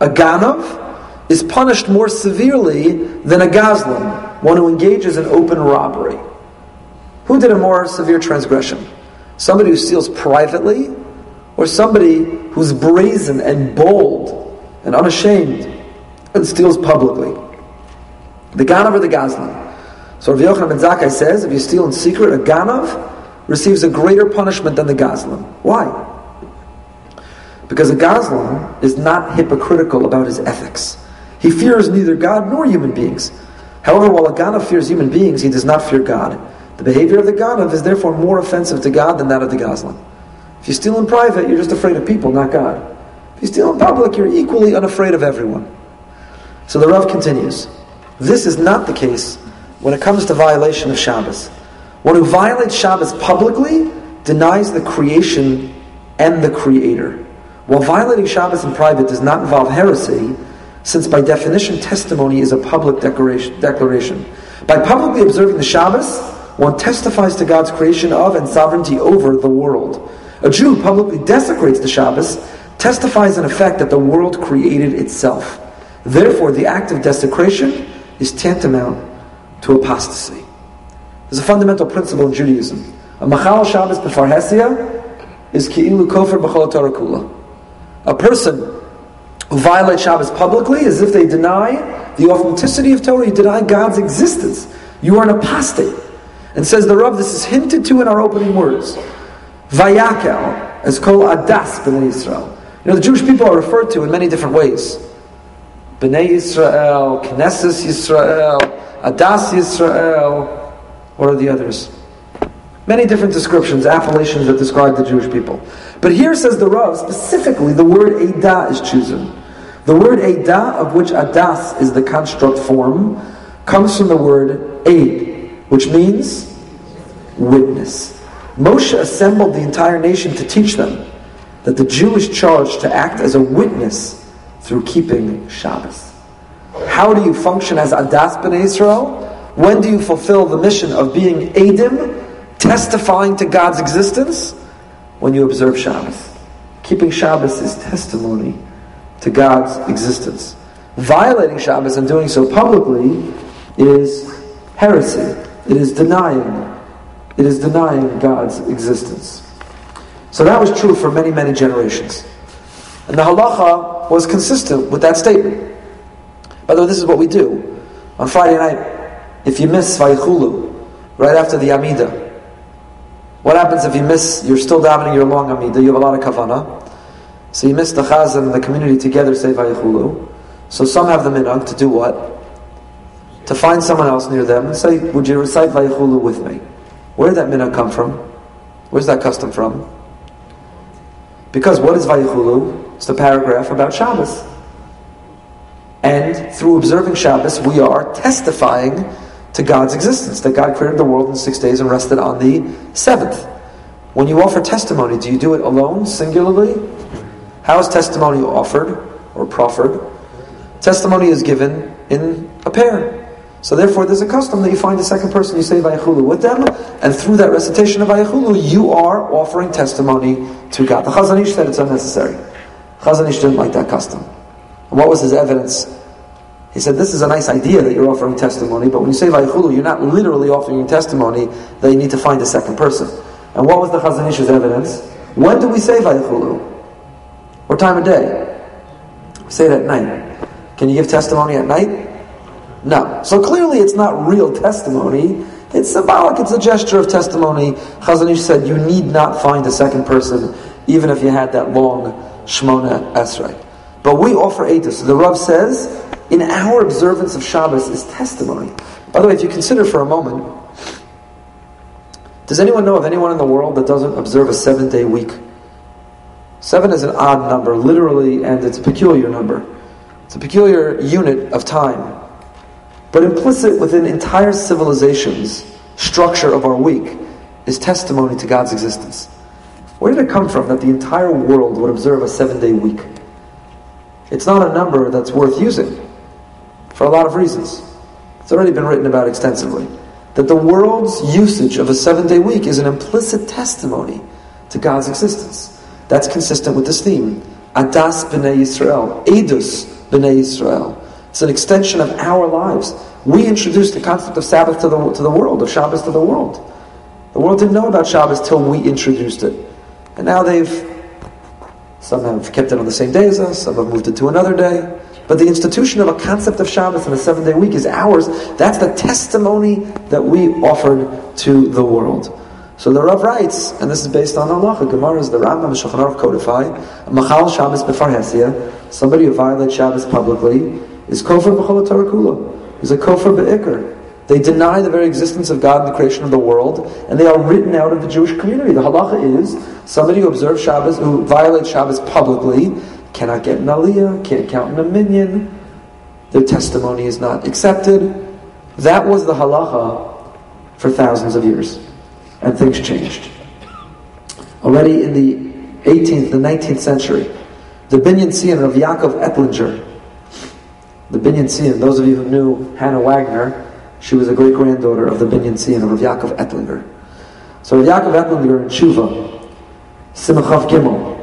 a ganav, is punished more severely than a gazlan, one who engages in open robbery. Who did a more severe transgression? Somebody who steals privately, or somebody who's brazen and bold and unashamed and steals publicly? The ganav or the gazlan? So Rav Yochanan ben Zakkai says, if you steal in secret, a ganav receives a greater punishment than the gazlan. Why? Because a gazlan is not hypocritical about his ethics. He fears neither God nor human beings. However, while a ganav fears human beings, he does not fear God. The behavior of the ganav is therefore more offensive to God than that of the gazlan. If you steal in private, you're just afraid of people, not God. If you steal in public, you're equally unafraid of everyone. So the Rav continues. This is not the case when it comes to violation of Shabbos. One who violates Shabbos publicly denies the creation and the Creator. While violating Shabbos in private does not involve heresy, since by definition testimony is a public declaration. By publicly observing the Shabbos, one testifies to God's creation of and sovereignty over the world. A Jew publicly desecrates the Shabbos, testifies in effect that the world created itself. Therefore, the act of desecration is tantamount to apostasy. There's a fundamental principle in Judaism. A machal Shabbos b'far is ki'ilu kofer b'chol Torah kula. A person who violates Shabbos publicly is if they deny the authenticity of Torah, you deny God's existence. You are an apostate. And says the Rav, this is hinted to in our opening words. Vayakel, as called Adas B'nai Israel. You know, the Jewish people are referred to in many different ways. B'nai Israel, Knesset Israel, Adas Israel. What are the others? Many different descriptions, appellations that describe the Jewish people. But here says the Rav, specifically, the word Eidah is chosen. The word Eidah, of which Adas is the construct form, comes from the word Aid, which means witness. Moshe assembled the entire nation to teach them that the Jew is charged to act as a witness through keeping Shabbos. How do you function as Adas Ben Israel? When do you fulfill the mission of being Adim, testifying to God's existence? when you observe Shabbos. Keeping Shabbos is testimony to God's existence. Violating Shabbos and doing so publicly is heresy. It is denying. It is denying God's existence. So that was true for many, many generations. And the halacha was consistent with that statement. By the way, this is what we do. On Friday night, if you miss Vayichulu, right after the Amida, what happens if you miss, you're still davening your long Amida, you have a lot of kavana. So you miss the chazan and the community together say Vayichulu. So some have the minhag to do what? To find someone else near them and say, would you recite Vayichulu with me? Where did that minhag come from? Where's that custom from? Because what is Vayichulu? It's the paragraph about Shabbos. And through observing Shabbos, we are testifying to God's existence, that God created the world in six days and rested on the seventh. When you offer testimony, do you do it alone, singularly? How is testimony offered or proffered? Testimony is given in a pair. So therefore, there's a custom that you find a second person, you say Vayichulu with them, and through that recitation of Vayichulu, you are offering testimony to God. The Chazon Ish said it's unnecessary. Chazon Ish didn't like that custom. And what was his evidence? He said, this is a nice idea that you're offering testimony, but when you say Vayichulu, you're not literally offering testimony that you need to find a second person. And what was the Chazon Ish's evidence? When do we say Vayichulu? What time of day? We say it at night. Can you give testimony at night? No. So clearly it's not real testimony. It's symbolic. It's a gesture of testimony. Chazon Ish said you need not find a second person, even if you had that long Shmona Esrei. But we offer Eidos. The Rav says in our observance of Shabbos is testimony. By the way, if you consider for a moment, does anyone know of anyone in the world that doesn't observe a seven day week? Seven is an odd number, literally, and it's a peculiar number. It's a peculiar unit of time. But implicit within entire civilization's structure of our week is testimony to God's existence. Where did it come from that the entire world would observe a seven day week? it's not a number that's worth using for a lot of reasons. It's already been written about extensively. That the world's usage of a seven day week is an implicit testimony to God's existence. That's consistent with this theme. Adas b'nei Yisrael. Edus b'nei Yisrael. It's an extension of our lives. We introduced the concept of Sabbath to the, to the world, of Shabbos to the world. The world didn't know about Shabbos till we introduced it. And now they've, some have kept it on the same day as us, some have moved it to another day. But the institution of a concept of Shabbos in a seven day week is ours. That's the testimony that we offered to the world. So the Rav writes, and this is based on Allah, Gemara is the Rambam Shulchan Aruch codify, Machal Shabbos b'farhesia, somebody who violates Shabbos publicly, is kofar b'chol Torah kula. He's a kofar be'ikr. They deny the very existence of God and the creation of the world, and they are written out of the Jewish community. The halacha is somebody who observes Shabbos, who violates Shabbos publicly, cannot get an aliyah, can't count in a minyan. Their testimony is not accepted. That was the halacha for thousands of years and things changed. Already in the 18th, the 19th century, the Binyan Tzion of Yaakov Ettlinger, the Binyan Tzion, those of you who knew Hannah Wagner, she was a great granddaughter of the Binyan Tzion of Yaakov Ettlinger. So Yaakov Ettlinger in Tshuva, Simachav Gimel,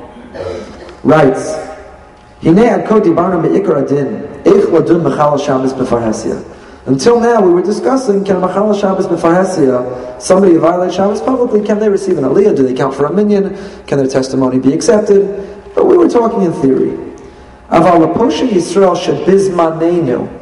writes. Until now, we were discussing can Machala Shabbos b'farhesia, somebody violate Shabbos publicly, can they receive an aliyah? Do they count for a minyan? Can their testimony be accepted? But we were talking in theory. Aval Poshe Yisrael shebizmanenu.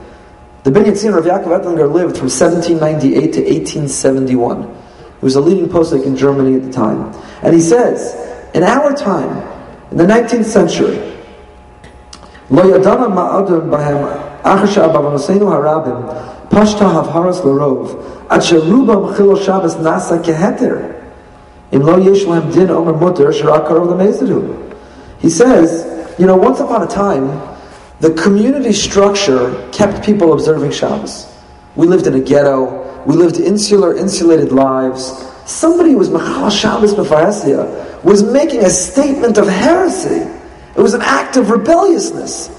The Binyan Tzion Rav Yaakov Ettlinger lived from 1798 to 1871. He was a leading posek in Germany at the time. And he says, in our time, in the 19th century, Lo yadana ma'adun bahem Achasha Babanosenu harabim Pashta Havharas Larov, Acher Rubam Chilo Shabbos Nasa Keheter. In Lo Yesh Din Omer Mutter Shirakar Lemezadu. He says, you know, once upon a time, the community structure kept people observing Shabbos. We lived in a ghetto. We lived insular, insulated lives. Somebody who was Machal Shabbos B'Faresia was making a statement of heresy. It was an act of rebelliousness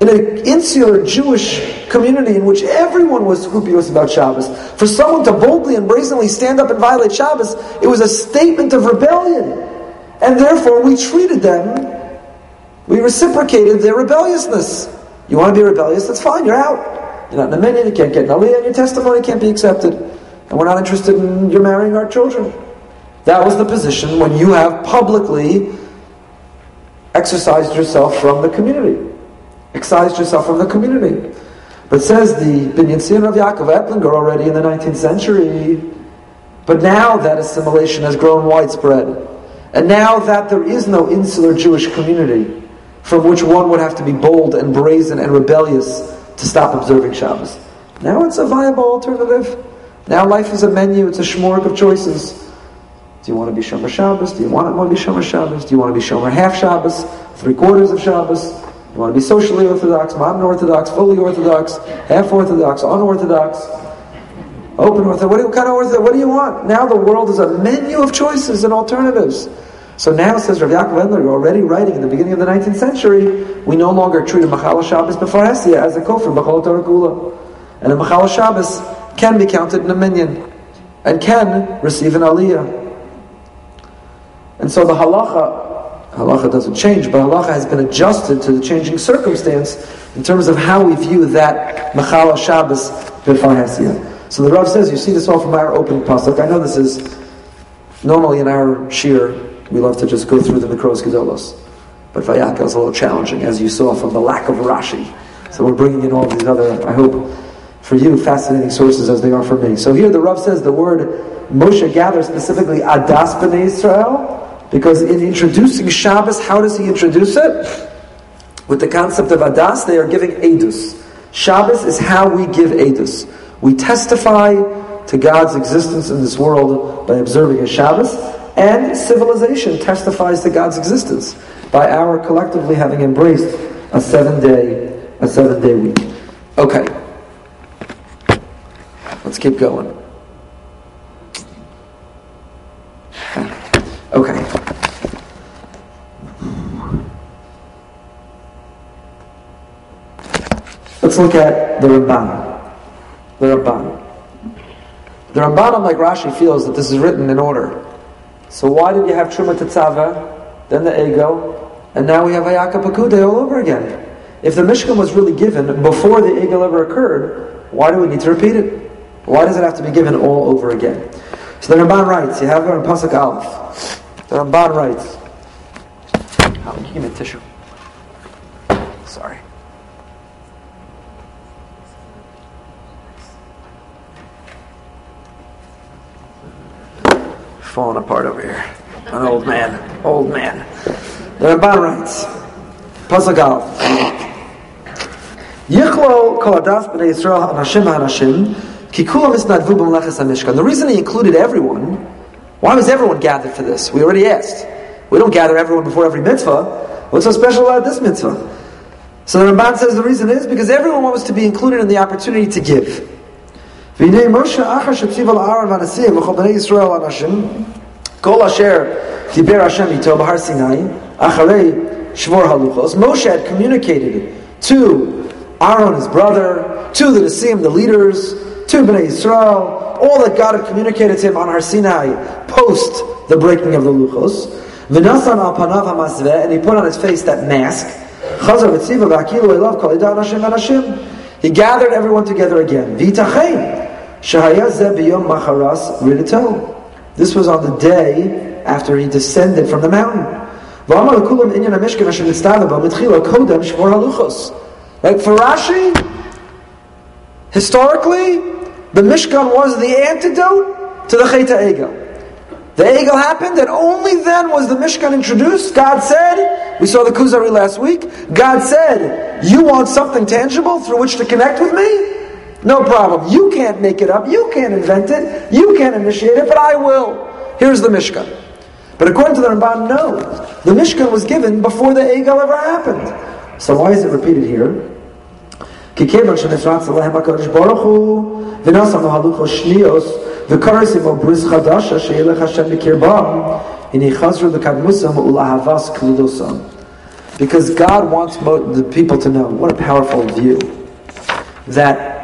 in an insular Jewish community in which everyone was scrupulous about Shabbos, for someone to boldly and brazenly stand up and violate Shabbos, it was a statement of rebellion. And therefore, we treated them, we reciprocated their rebelliousness. You want to be rebellious? That's fine, you're out. You're not in a minute, you can't get an aliyah, your testimony can't be accepted. And we're not interested in your marrying our children. That was the position when you have publicly exercised yourself from the community excised yourself from the community. But says the Binyan Tzion of Yaakov Ettlinger already in the 19th century. But now that assimilation has grown widespread. And now that there is no insular Jewish community from which one would have to be bold and brazen and rebellious to stop observing Shabbos. Now it's a viable alternative. Now life is a menu, it's a shmorg of choices. Do you want to be Shomer Shabbos? Do you want to be Shomer Shabbos? Do you want to be Shomer half Shabbos? Three quarters of Shabbos? Do you want to be socially orthodox, modern orthodox, fully orthodox, half orthodox, unorthodox, open orthodox. What kind of orthodox? What do you want? Now the world is a menu of choices and alternatives. So now, says Rav Yaakov Ettlinger, already writing in the beginning of the 19th century, we no longer treat a Machal Shabbos b'Farhesia as a kofar b'chol Torah Kula. And a Machal Shabbos can be counted in a minyan and can receive an aliyah. And so the halacha halacha doesn't change, but halacha has been adjusted to the changing circumstance in terms of how we view that Machala Shabbos B'Farhesia. So the Rav says, you see this all from our opening pasuk. I know this is normally in our shir, we love to just go through the Mikros Gedolos. But Vayaka is a little challenging, as you saw from the lack of Rashi. So we're bringing in all these other, I hope, for you, fascinating sources as they are for me. So here the Rav says the word Moshe gathers specifically Adas B'nai Israel, because in introducing Shabbos, how does he introduce it? With the concept of Adas, they are giving Edus. Shabbos is how we give Edus. We testify to God's existence in this world by observing a Shabbos, and civilization testifies to God's existence by our collectively having embraced a seven-day a seven-day week. Okay, let's keep going. Okay. Let's look at the Ramban. The Ramban. The Ramban, unlike Rashi, feels that this is written in order. So why did you have Truma Tetzava, then the Egel, and now we have Ayaka Pakude all over again? If the Mishkan was really given before the Egel ever occurred, why do we need to repeat it? Why does it have to be given all over again? So the Ramban writes, you have it in Pasuk Aleph. The Ramban writes, oh, give me a tissue. Sorry. Falling apart over here. An old man. Old man. The Ramban writes, ha'anashim the reason he included everyone, why was everyone gathered for this? We already asked. We don't gather everyone before every mitzvah. What's so special about this mitzvah? So the Ramban says the reason is because everyone was to be included in the opportunity to give. Moshe had communicated to Aaron, his brother, to the Nisim, the leaders, to Bnei Yisrael, all that God had communicated to him on Har Sinai post the breaking of the Luchos. V'nasan al panav and he put on his face that mask. Chazar v'tziva v'akilu elav kol Hashem. He gathered everyone together again. This was on the day after he descended from the mountain. Like for Rashi, historically, the Mishkan was the antidote to the Cheta Egel. The Egel happened, and only then was the Mishkan introduced. God said, we saw the Kuzari last week, God said, You want something tangible through which to connect with me? No problem. You can't make it up. You can't invent it. You can't initiate it, but I will. Here's the Mishkan. But according to the Ramban, no. The Mishkan was given before the Egel ever happened. So why is it repeated here? כיוון שנפרץ עליהם הקדוש ברוך הוא ונשא מהלוכו שניוס וקרס עמו בריז חדשה שילך השם בקרבם הנה חזרו לקדמוסם ולאהבס כלודוסם Because God wants the people to know, what a powerful view, that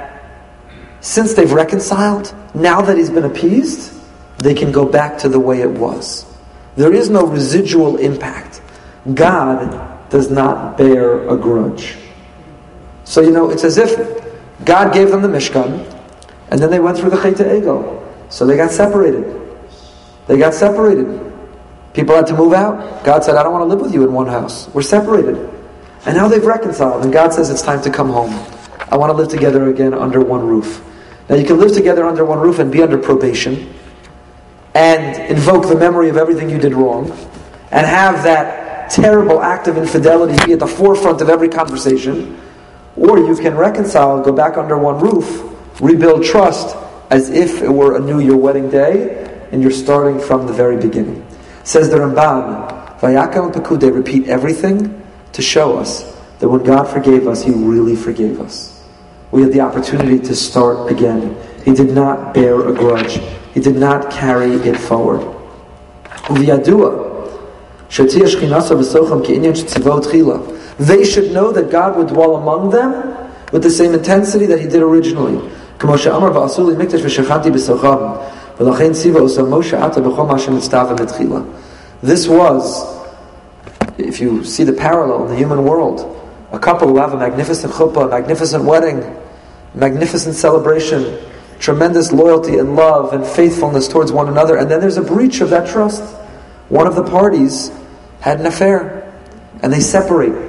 since they've reconciled, now that he's been appeased, they can go back to the way it was. There is no residual impact. God does not bear a grudge. So, you know, it's as if God gave them the Mishkan, and then they went through the Cheta Egel. So they got separated. They got separated. People had to move out. God said, I don't want to live with you in one house. We're separated. And now they've reconciled, and God says it's time to come home. I want to live together again under one roof. Now, you can live together under one roof and be under probation, and invoke the memory of everything you did wrong, and have that terrible act of infidelity be at the forefront of every conversation. Or you can reconcile, go back under one roof, rebuild trust as if it were a new your wedding day, and you're starting from the very beginning. Says the Ramban, Vayakam they repeat everything to show us that when God forgave us, He really forgave us. We had the opportunity to start again. He did not bear a grudge. He did not carry it forward. They should know that God would dwell among them with the same intensity that He did originally. This was, if you see the parallel in the human world, a couple who have a magnificent chuppah, a magnificent wedding, magnificent celebration, tremendous loyalty and love and faithfulness towards one another, and then there's a breach of that trust. One of the parties had an affair, and they separate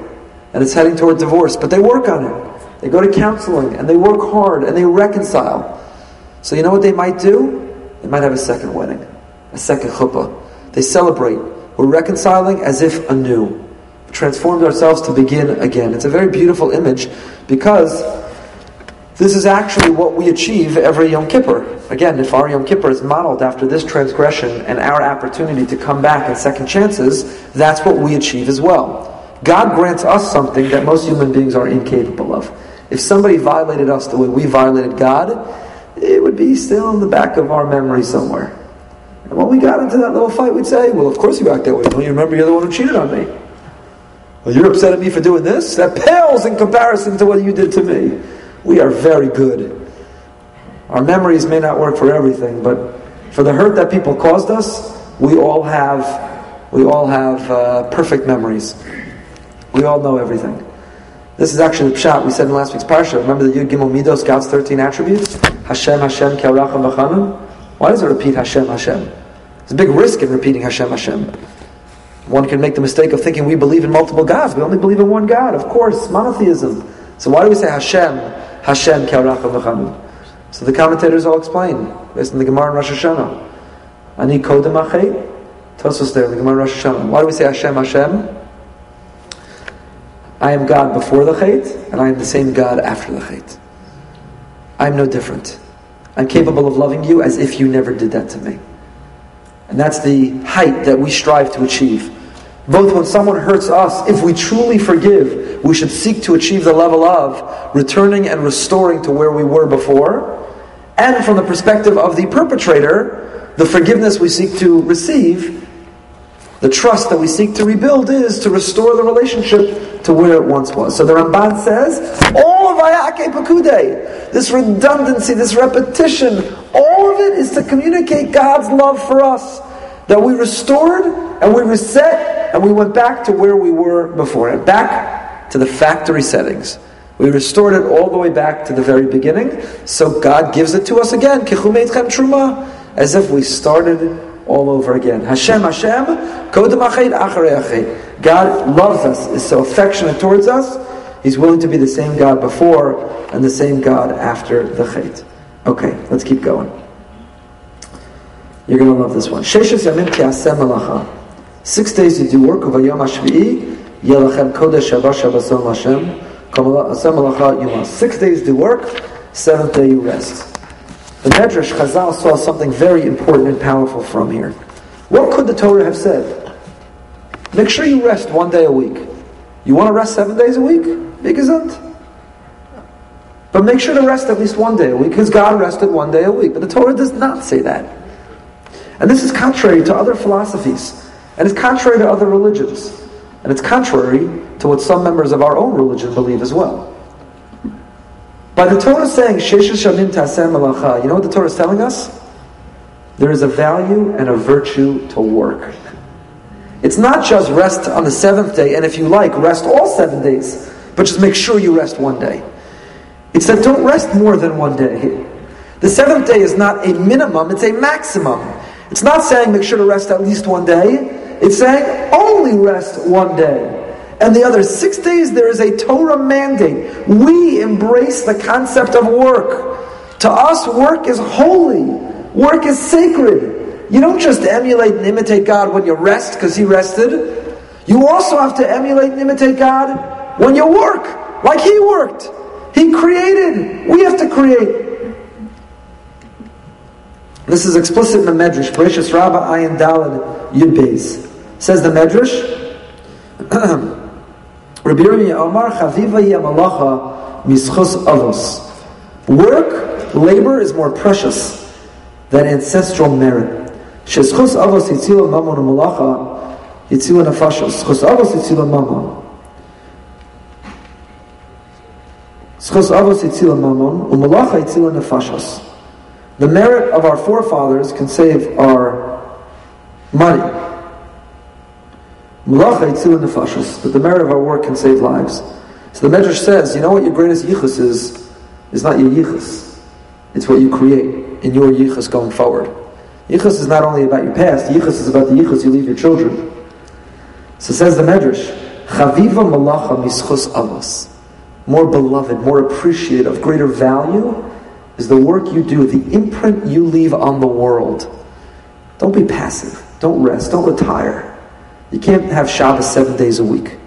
and it's heading toward divorce, but they work on it. They go to counseling and they work hard and they reconcile. So you know what they might do? They might have a second wedding, a second chuppah. They celebrate. We're reconciling as if anew. Transformed ourselves to begin again. It's a very beautiful image because this is actually what we achieve every Yom Kippur. Again, if our Yom Kippur is modeled after this transgression and our opportunity to come back and second chances, that's what we achieve as well. God grants us something that most human beings are incapable of. If somebody violated us the way we violated God, it would be still in the back of our memory somewhere. And when we got into that little fight, we'd say, Well, of course you act that way. Don't you remember you're the one who cheated on me? Well, you're upset at me for doing this? That pales in comparison to what you did to me. we are very good. Our memories may not work for everything, but for the hurt that people caused us, we all have we all have uh, perfect memories. We all know everything. This is actually the pshat we said in last week's parsha. Remember the Yud Gimel Midos, God's 13 attributes? Hashem, Hashem, Ke'aracham V'chanam? Why does it repeat Hashem, Hashem? There's a big risk in repeating Hashem, Hashem. One can make the mistake of thinking we believe in multiple gods. We only believe in one God, of course, monotheism. So why do we say Hashem, Hashem, Ke'aracham V'chanam? So the commentators all explain, based on the Gemara in Rosh Hashanah. Ani kodem achay, Tosfos there, the Gemara Rosh Hashanah. Why do we say Hashem, Hashem? I am God before the Chait, and I am the same God after the Chait. I am no different. I'm capable of loving you as if you never did that to me. And that's the height that we strive to achieve. Both when someone hurts us, if we truly forgive, we should seek to achieve the level of returning and restoring to where we were before. And from the perspective of the perpetrator, the forgiveness we seek to receive the trust that we seek to rebuild is to restore the relationship to where it once was. So the Ramban says, all of Ayake Pakude, this redundancy, this repetition, all of it is to communicate God's love for us. That we restored and we reset and we went back to where we were before and back to the factory settings. We restored it all the way back to the very beginning. So God gives it to us again, truma, as if we started all over again. Hashem, Hashem, kodem. God loves us, is so affectionate towards us, He's willing to be the same God before and the same God after the chet. Okay, let's keep going. You're going to love this one. Sheshes yamim ki'asem malacha. Six days you do work, shabbat. Six days do work, seventh day you rest. The Medrash Chazal saw something very important and powerful from here. What could the Torah have said? Make sure you rest one day a week. You want to rest seven days a week? Bigazant. But make sure to rest at least one day a week, because God rested one day a week. But the Torah does not say that. And this is contrary to other philosophies, and it's contrary to other religions, and it's contrary to what some members of our own religion believe as well. By the Torah saying, you know what the Torah is telling us? There is a value and a virtue to work. It's not just rest on the seventh day, and if you like, rest all seven days, but just make sure you rest one day. It said, don't rest more than one day. The seventh day is not a minimum, it's a maximum. It's not saying make sure to rest at least one day. It's saying only rest one day and the other six days there is a Torah mandate. We embrace the concept of work. To us, work is holy, work is sacred. You don't just emulate and imitate God when you rest because He rested. You also have to emulate and imitate God when you work, like He worked. He created. We have to create. This is explicit in the Medrash. Bereshis Rabbah Ayin Dalad Yud Beis. Says the Medrash. [CLEARS THROAT] Rabbi Omar Chaviva Yamalacha Mischus Avos. Work, labor is more precious than ancestral merit. Sheschus Avos Yitzila Mamon Malacha Yitzila Nefashos. Schus Avos Yitzila Mamon. Schus Avos Yitzila Umalacha Yitzila Nefashos. The merit of our forefathers can save our money. That the merit of our work can save lives. So the Medrash says, you know what your greatest yichus is? Is not your yichus. It's what you create in your yichus going forward. Yichus is not only about your past, yichus is about the yichus you leave your children. So says the Medrash, Chaviva Malacha Mischus Avos. More beloved, more appreciated, of greater value is the work you do, the imprint you leave on the world. Don't be passive. Don't rest. Don't retire. You can't have Shabbos seven days a week.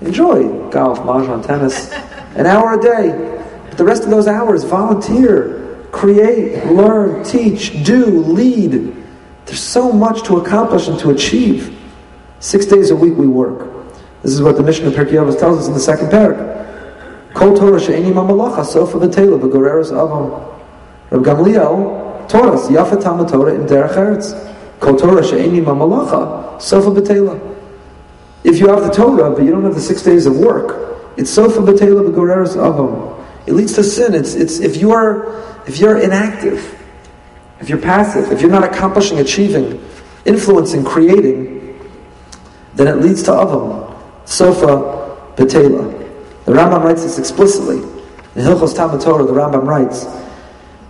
Enjoy golf, mahjong, tennis, [LAUGHS] an hour a day. But the rest of those hours, volunteer, create, learn, teach, do, lead. There's so much to accomplish and to achieve. Six days a week we work. This is what the mission of Pirkei Avos tells us in the second parak. Kol Torah she'eni mamalacha sofa v'tela v'goreres avom. Reb Gamliel taught us, Yafa Talmud Torah in derech eretz. Kol Torah she'eni mamalacha, sofa betela. If you have the Torah, but you don't have the six days of work, it's sofa betela b'goreres avam. It leads to sin. It's, it's, if, you are, if you're inactive, if you're passive, if you're not accomplishing, achieving, influencing, creating, then it leads to Avam. Sofa Betela. The Rambam writes this explicitly. In Hilchos Talmud Torah, the Rambam writes,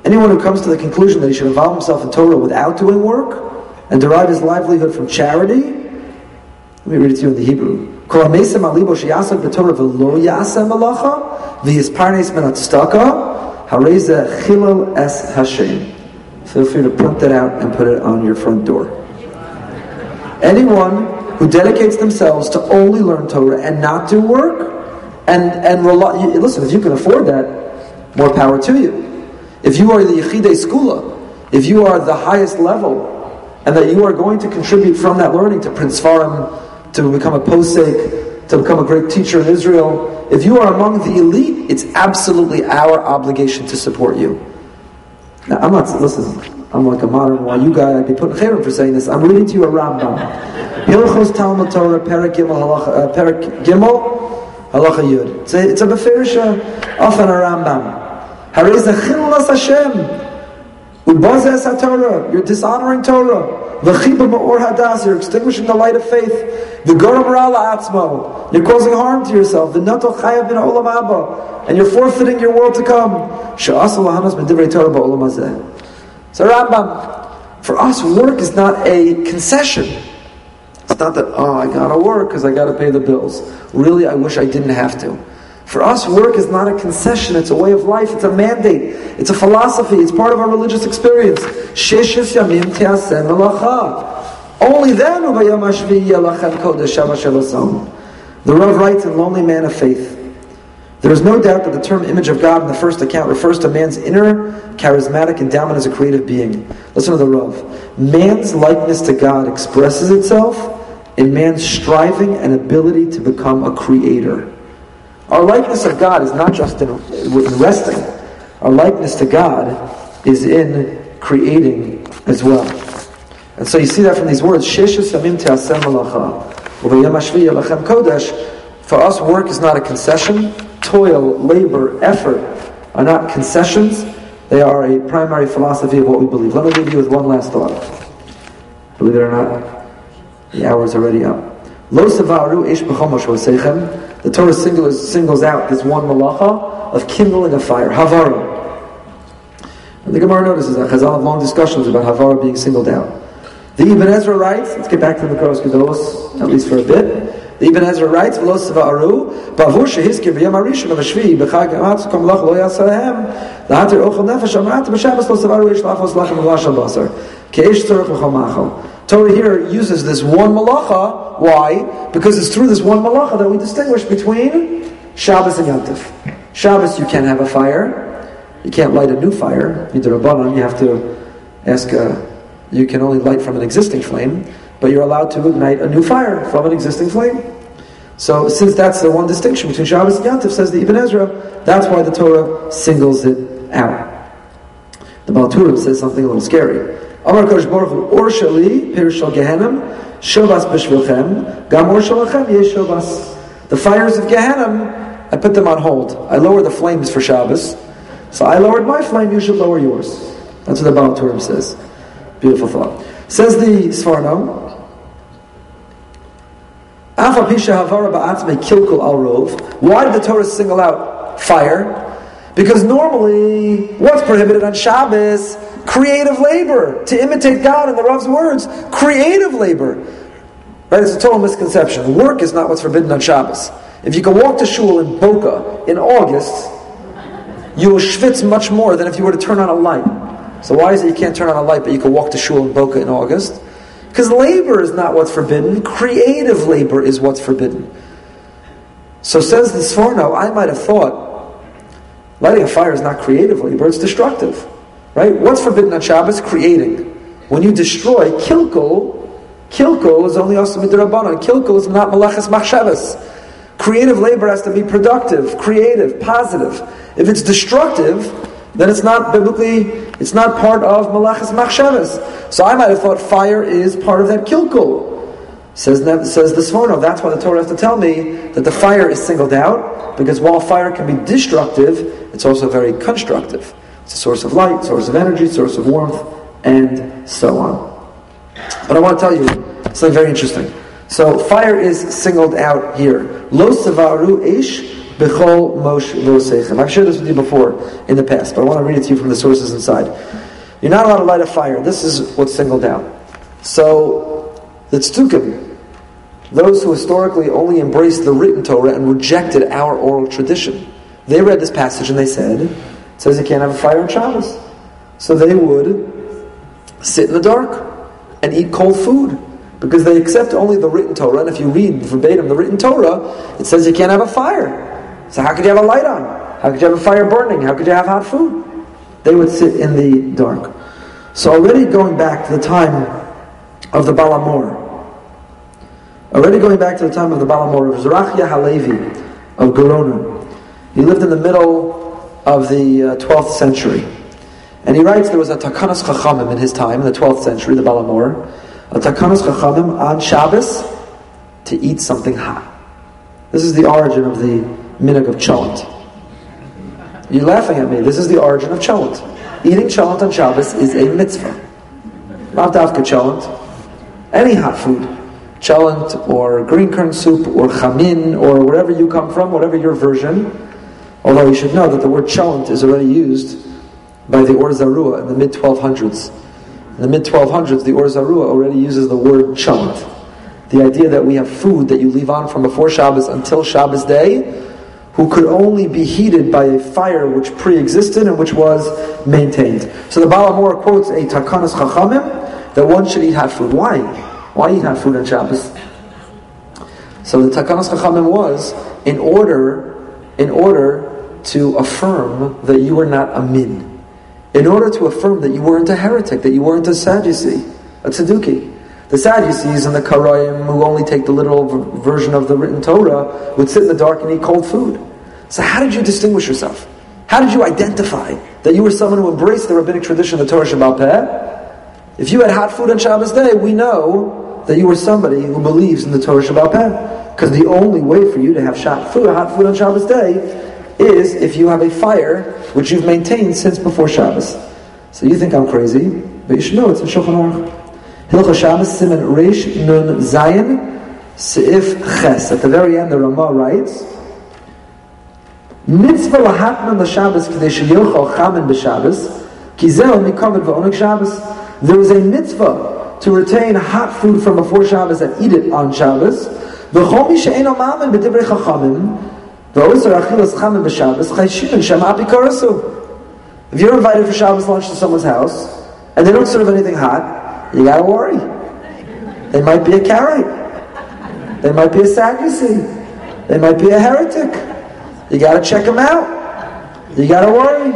anyone who comes to the conclusion that he should involve himself in Torah without doing work and derive his livelihood from charity, let me read it to you in the Hebrew. Feel free to print that out and put it on your front door. Anyone who dedicates themselves to only learn Torah and not do work, and and rely, listen, if you can afford that, more power to you. If you are the Yechidei Skula, if you are the highest level, and that you are going to contribute from that learning to Prince Farim, to become a posek, to become a great teacher in Israel. If you are among the elite, it's absolutely our obligation to support you. Now, I'm not, listen, I'm like a modern one. You guys, I'd be putting chayrim for saying this. I'm reading to you a Rambam. Hilchos Talmud Torah, Perak Gimel, Halacha, uh, Perak Gimel, Halacha Yud. It's a, it's a Befirisha, uh, often a Rambam. Harei Zechil Hashem. Ubazes Torah. You're dishonoring Torah. V'chiba ma'or hadas, you're extinguishing the light of faith. The goram rala atzmo, you're causing harm to yourself. The nato chayav bin olam abba, and you're forfeiting your world to come. Sha'asal lahanas medivrei Torah ba'olam hazeh. So Rambam, for us, work is not a concession. It's not that, oh, I gotta work because I gotta pay the bills. Really, I wish I didn't have to. For us, work is not a concession, it's a way of life, it's a mandate, it's a philosophy, it's part of our religious experience. Only then The Rav writes in Lonely Man of Faith, there is no doubt that the term image of God in the first account refers to man's inner charismatic endowment as a creative being. Listen to the Rav. Man's likeness to God expresses itself in man's striving and ability to become a creator. Our likeness of God is not just in, in resting. Our likeness to God is in creating as well. And so you see that from these words, For us, work is not a concession. Toil, labor, effort are not concessions. They are a primary philosophy of what we believe. Let me leave you with one last thought. Believe it or not, the hour is already up. Lo savaru ish The Torah singles, singles out this one malacha of kindling a fire, havara. And the Gemara notices that Chazal have long discussions about havara being singled out. The Ibn Ezra writes, let's get back to the Koros Gedolos, at least for a bit. The Ibn Ezra writes, "V'lo aru, bavur shehizkir b'yam harishon of b'chag amatz kom lach lo yasahem lahater ochel nefesh amrat b'shabbos lo savaru ish lachos lachem v'lashal basar ke'ish tzorach v'chol machal." Torah here uses this one malacha. Why? Because it's through this one malacha that we distinguish between Shabbos and Yantif. Shabbos, you can't have a fire. You can't light a new fire. A you have to ask. A, you can only light from an existing flame, but you're allowed to ignite a new fire from an existing flame. So, since that's the one distinction between Shabbos and Yantif, says the Ibn Ezra, that's why the Torah singles it out. The Baal HaTurim says something a little scary. Amar Kodesh Baruch Hu, Or Shali, Pirshal Gehenim, Shovas Bishvilchem, Gam Or Shalachem, Yesh Shovas. The fires of Gehenim, I put them on hold. I lower the flames for Shabbos. So I lowered my flame, you should lower yours. That's what the Baal HaTurim says. Beautiful thought. Says the Sforno, why did the Torah single out fire? Because normally, what's prohibited on Shabbos? Creative labor. To imitate God in the Rav's words, creative labor. Right? It's a total misconception. Work is not what's forbidden on Shabbos. If you can walk to shul in Boca in August, you will schwitz much more than if you were to turn on a light. So why is it you can't turn on a light, but you can walk to shul in Boca in August? Because labor is not what's forbidden. Creative labor is what's forbidden. So says the Sforno, I might have thought Lighting a fire is not creative labor, it's destructive. Right? What's forbidden on Shabbos? Creating. When you destroy, kilkul, kilkul is only also midrabanan. Kilkul is not malachas machshavas. Creative labor has to be productive, creative, positive. If it's destructive, then it's not biblically, it's not part of malachas machshavas. So I might have thought fire is part of that kilkul. Says, says the Sforno, that's why the Torah has to tell me that the fire is singled out, because while fire can be destructive, it's also very constructive. It's a source of light, source of energy, source of warmth, and so on. But I want to tell you something very interesting. So fire is singled out here. Lo savaru ish bechol mosh vosechem. I've shared this with you before in the past, but I want to read it to you from the sources inside. You're not allowed to light a fire. This is what's singled out. So the tzdukim, those who historically only embraced the written Torah and rejected our oral tradition, they read this passage and they said, says you can't have a fire on Shabbos. So they would sit in the dark and eat cold food because they accept only the written Torah. And if you read verbatim the written Torah, it says you can't have a fire. So how could you have a light on? How could you have a fire burning? How could you have hot food? They would sit in the dark. So already going back to the time of the Baal HaMaor, already going back to the time of the Baal HaMaor of Zerachia Halevi of Gerona, he lived in the middle of the uh, 12th century. And he writes there was a Takanas Chachamim in his time, in the 12th century, the Baal HaMaor, a Takanas Chachamim on Shabbos to eat something hot. This is the origin of the minhag of cholent. You're laughing at me. This is the origin of cholent. Eating cholent on Shabbos is a mitzvah. Not dafka cholent. Any hot food. Cholent or green currant soup or chamin or wherever you come from, whatever your version. Although you should know that the word cholent is already used by the Or Zarua in the mid 1200s. In the mid 1200s, the Or Zarua already uses the word cholent. The idea that we have food that you leave on from before Shabbos until Shabbos day, who could only be heated by a fire which pre-existed and which was maintained. So the Baal HaMaor quotes a Takanas Chachamim that one should eat hot food. Why? Why eat hot food on Shabbos? So the Takanas Chachamim was in order, in order to affirm that you were not a min, in order to affirm that you weren't a heretic, that you weren't a Sadducee, a Tzeduki. The Sadducees and the Karayim, who only take the literal version of the written Torah, would sit in the dark and eat cold food. So how did you distinguish yourself? How did you identify that you were someone who embraced the rabbinic tradition of the Torah Sheba'al Peh? If you had hot food on Shabbos day, we know that you were somebody who believes in the Torah Sheba'al Peh. Because the only way for you to have hot food, hot food on Shabbos day is if you have a fire which you've maintained since before Shabbos. So you think I'm crazy, but you should know it's in Shulchan Aruch. Hilcha Shabbos Siman Reish Nun Zayin Seif Ches. At the very end, the Ramah writes, Mitzvah lahatman l'Shabbos k'dei sheyochal chamen b'Shabbos ki zeh v'onik Shabbos. There is a mitzvah to retain hot food from before Shabbos and eat it on Shabbos. V'chol mi she'en omamen b'divrei chachamim achilas b'Shabbos chayshin shem apikarasu. If you're invited for Shabbos lunch to someone's house and they don't serve anything hot, you gotta worry. They might be a Karaite. They might be a Sadducee. They might be a heretic. You gotta check them out. You gotta worry.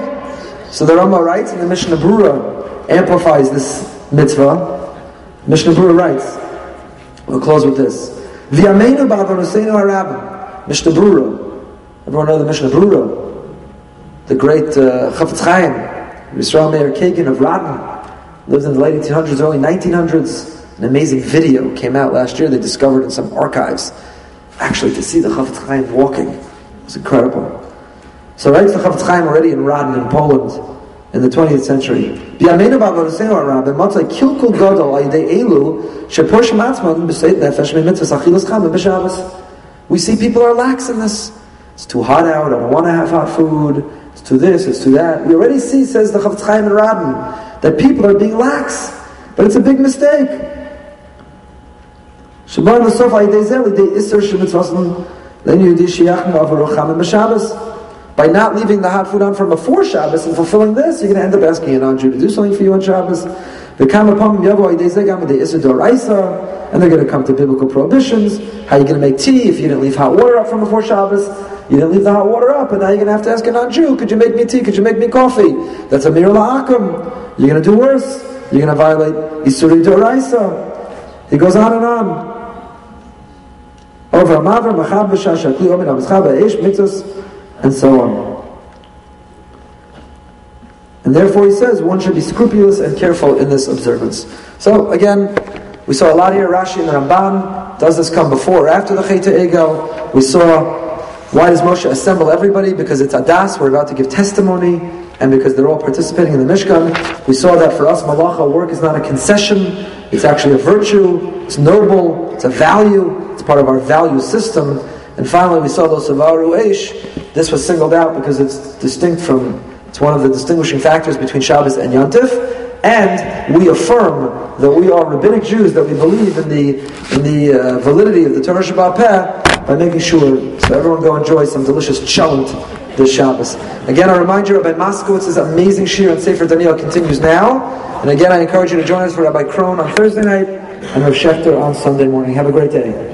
So the Rama writes, and the Mishnah Brura amplifies this mitzvah. Mishnah Brura writes, we'll close with this. V'yameinu ba'avonoseinu harabim. Mishnah Brura. Everyone know the Mishnah Brura? The great uh, Chafetz Chaim, Yisrael Meir Kagan of Radin lived in the late 1800s, early 1900s. An amazing video came out last year. They discovered in some archives. Actually, to see the Chafetz Chaim walking was incredible. So writes the Chafetz Chaim already in Radin in Poland in the 20th century. We see people are lax in this. It's too hot out. I don't want to have hot food. It's too this. It's too that. We already see, says the Chafetz Chaim in Radin, that people are being lax. But it's a big mistake. By not leaving the hot food on from before Shabbos and fulfilling this, you're going to end up asking an Andrew to do something for you on Shabbos. And they're going to come to biblical prohibitions. How are you going to make tea if you didn't leave hot water up from before Shabbos? You didn't leave the hot water up, and now you're going to have to ask a non-Jew, could you make me tea? Could you make me coffee? That's amirah l'akum. You're going to do worse. You're going to violate Isuri Doraisa. He goes on and on. Over Amavar, Machab, Shashakli, Omen, Abishab, Ish, Mitzvahs, and so on. And therefore he says one should be scrupulous and careful in this observance. So again, we saw a lot here, Rashi and Ramban, Does this come before or after the Chet Egel? We saw why does Moshe assemble everybody? Because it's Adas, we're about to give testimony, and because they're all participating in the Mishkan. We saw that for us, Malacha, work is not a concession, it's actually a virtue, it's noble, it's a value, it's part of our value system. And finally, we saw those Savaru Eish. This was singled out because it's distinct from, it's one of the distinguishing factors between Shabbos and Yantif. And we affirm that we are rabbinic Jews, that we believe in the, in the uh, validity of the Torah Sheba'al Peh, by making sure so everyone go enjoy some delicious cholent this Shabbos. Again, I remind you, Rabbi Moskowitz's amazing shiur on Sefer Daniel continues now. And again, I encourage you to join us for Rabbi Krohn on Thursday night and Rav Shechter on Sunday morning. Have a great day.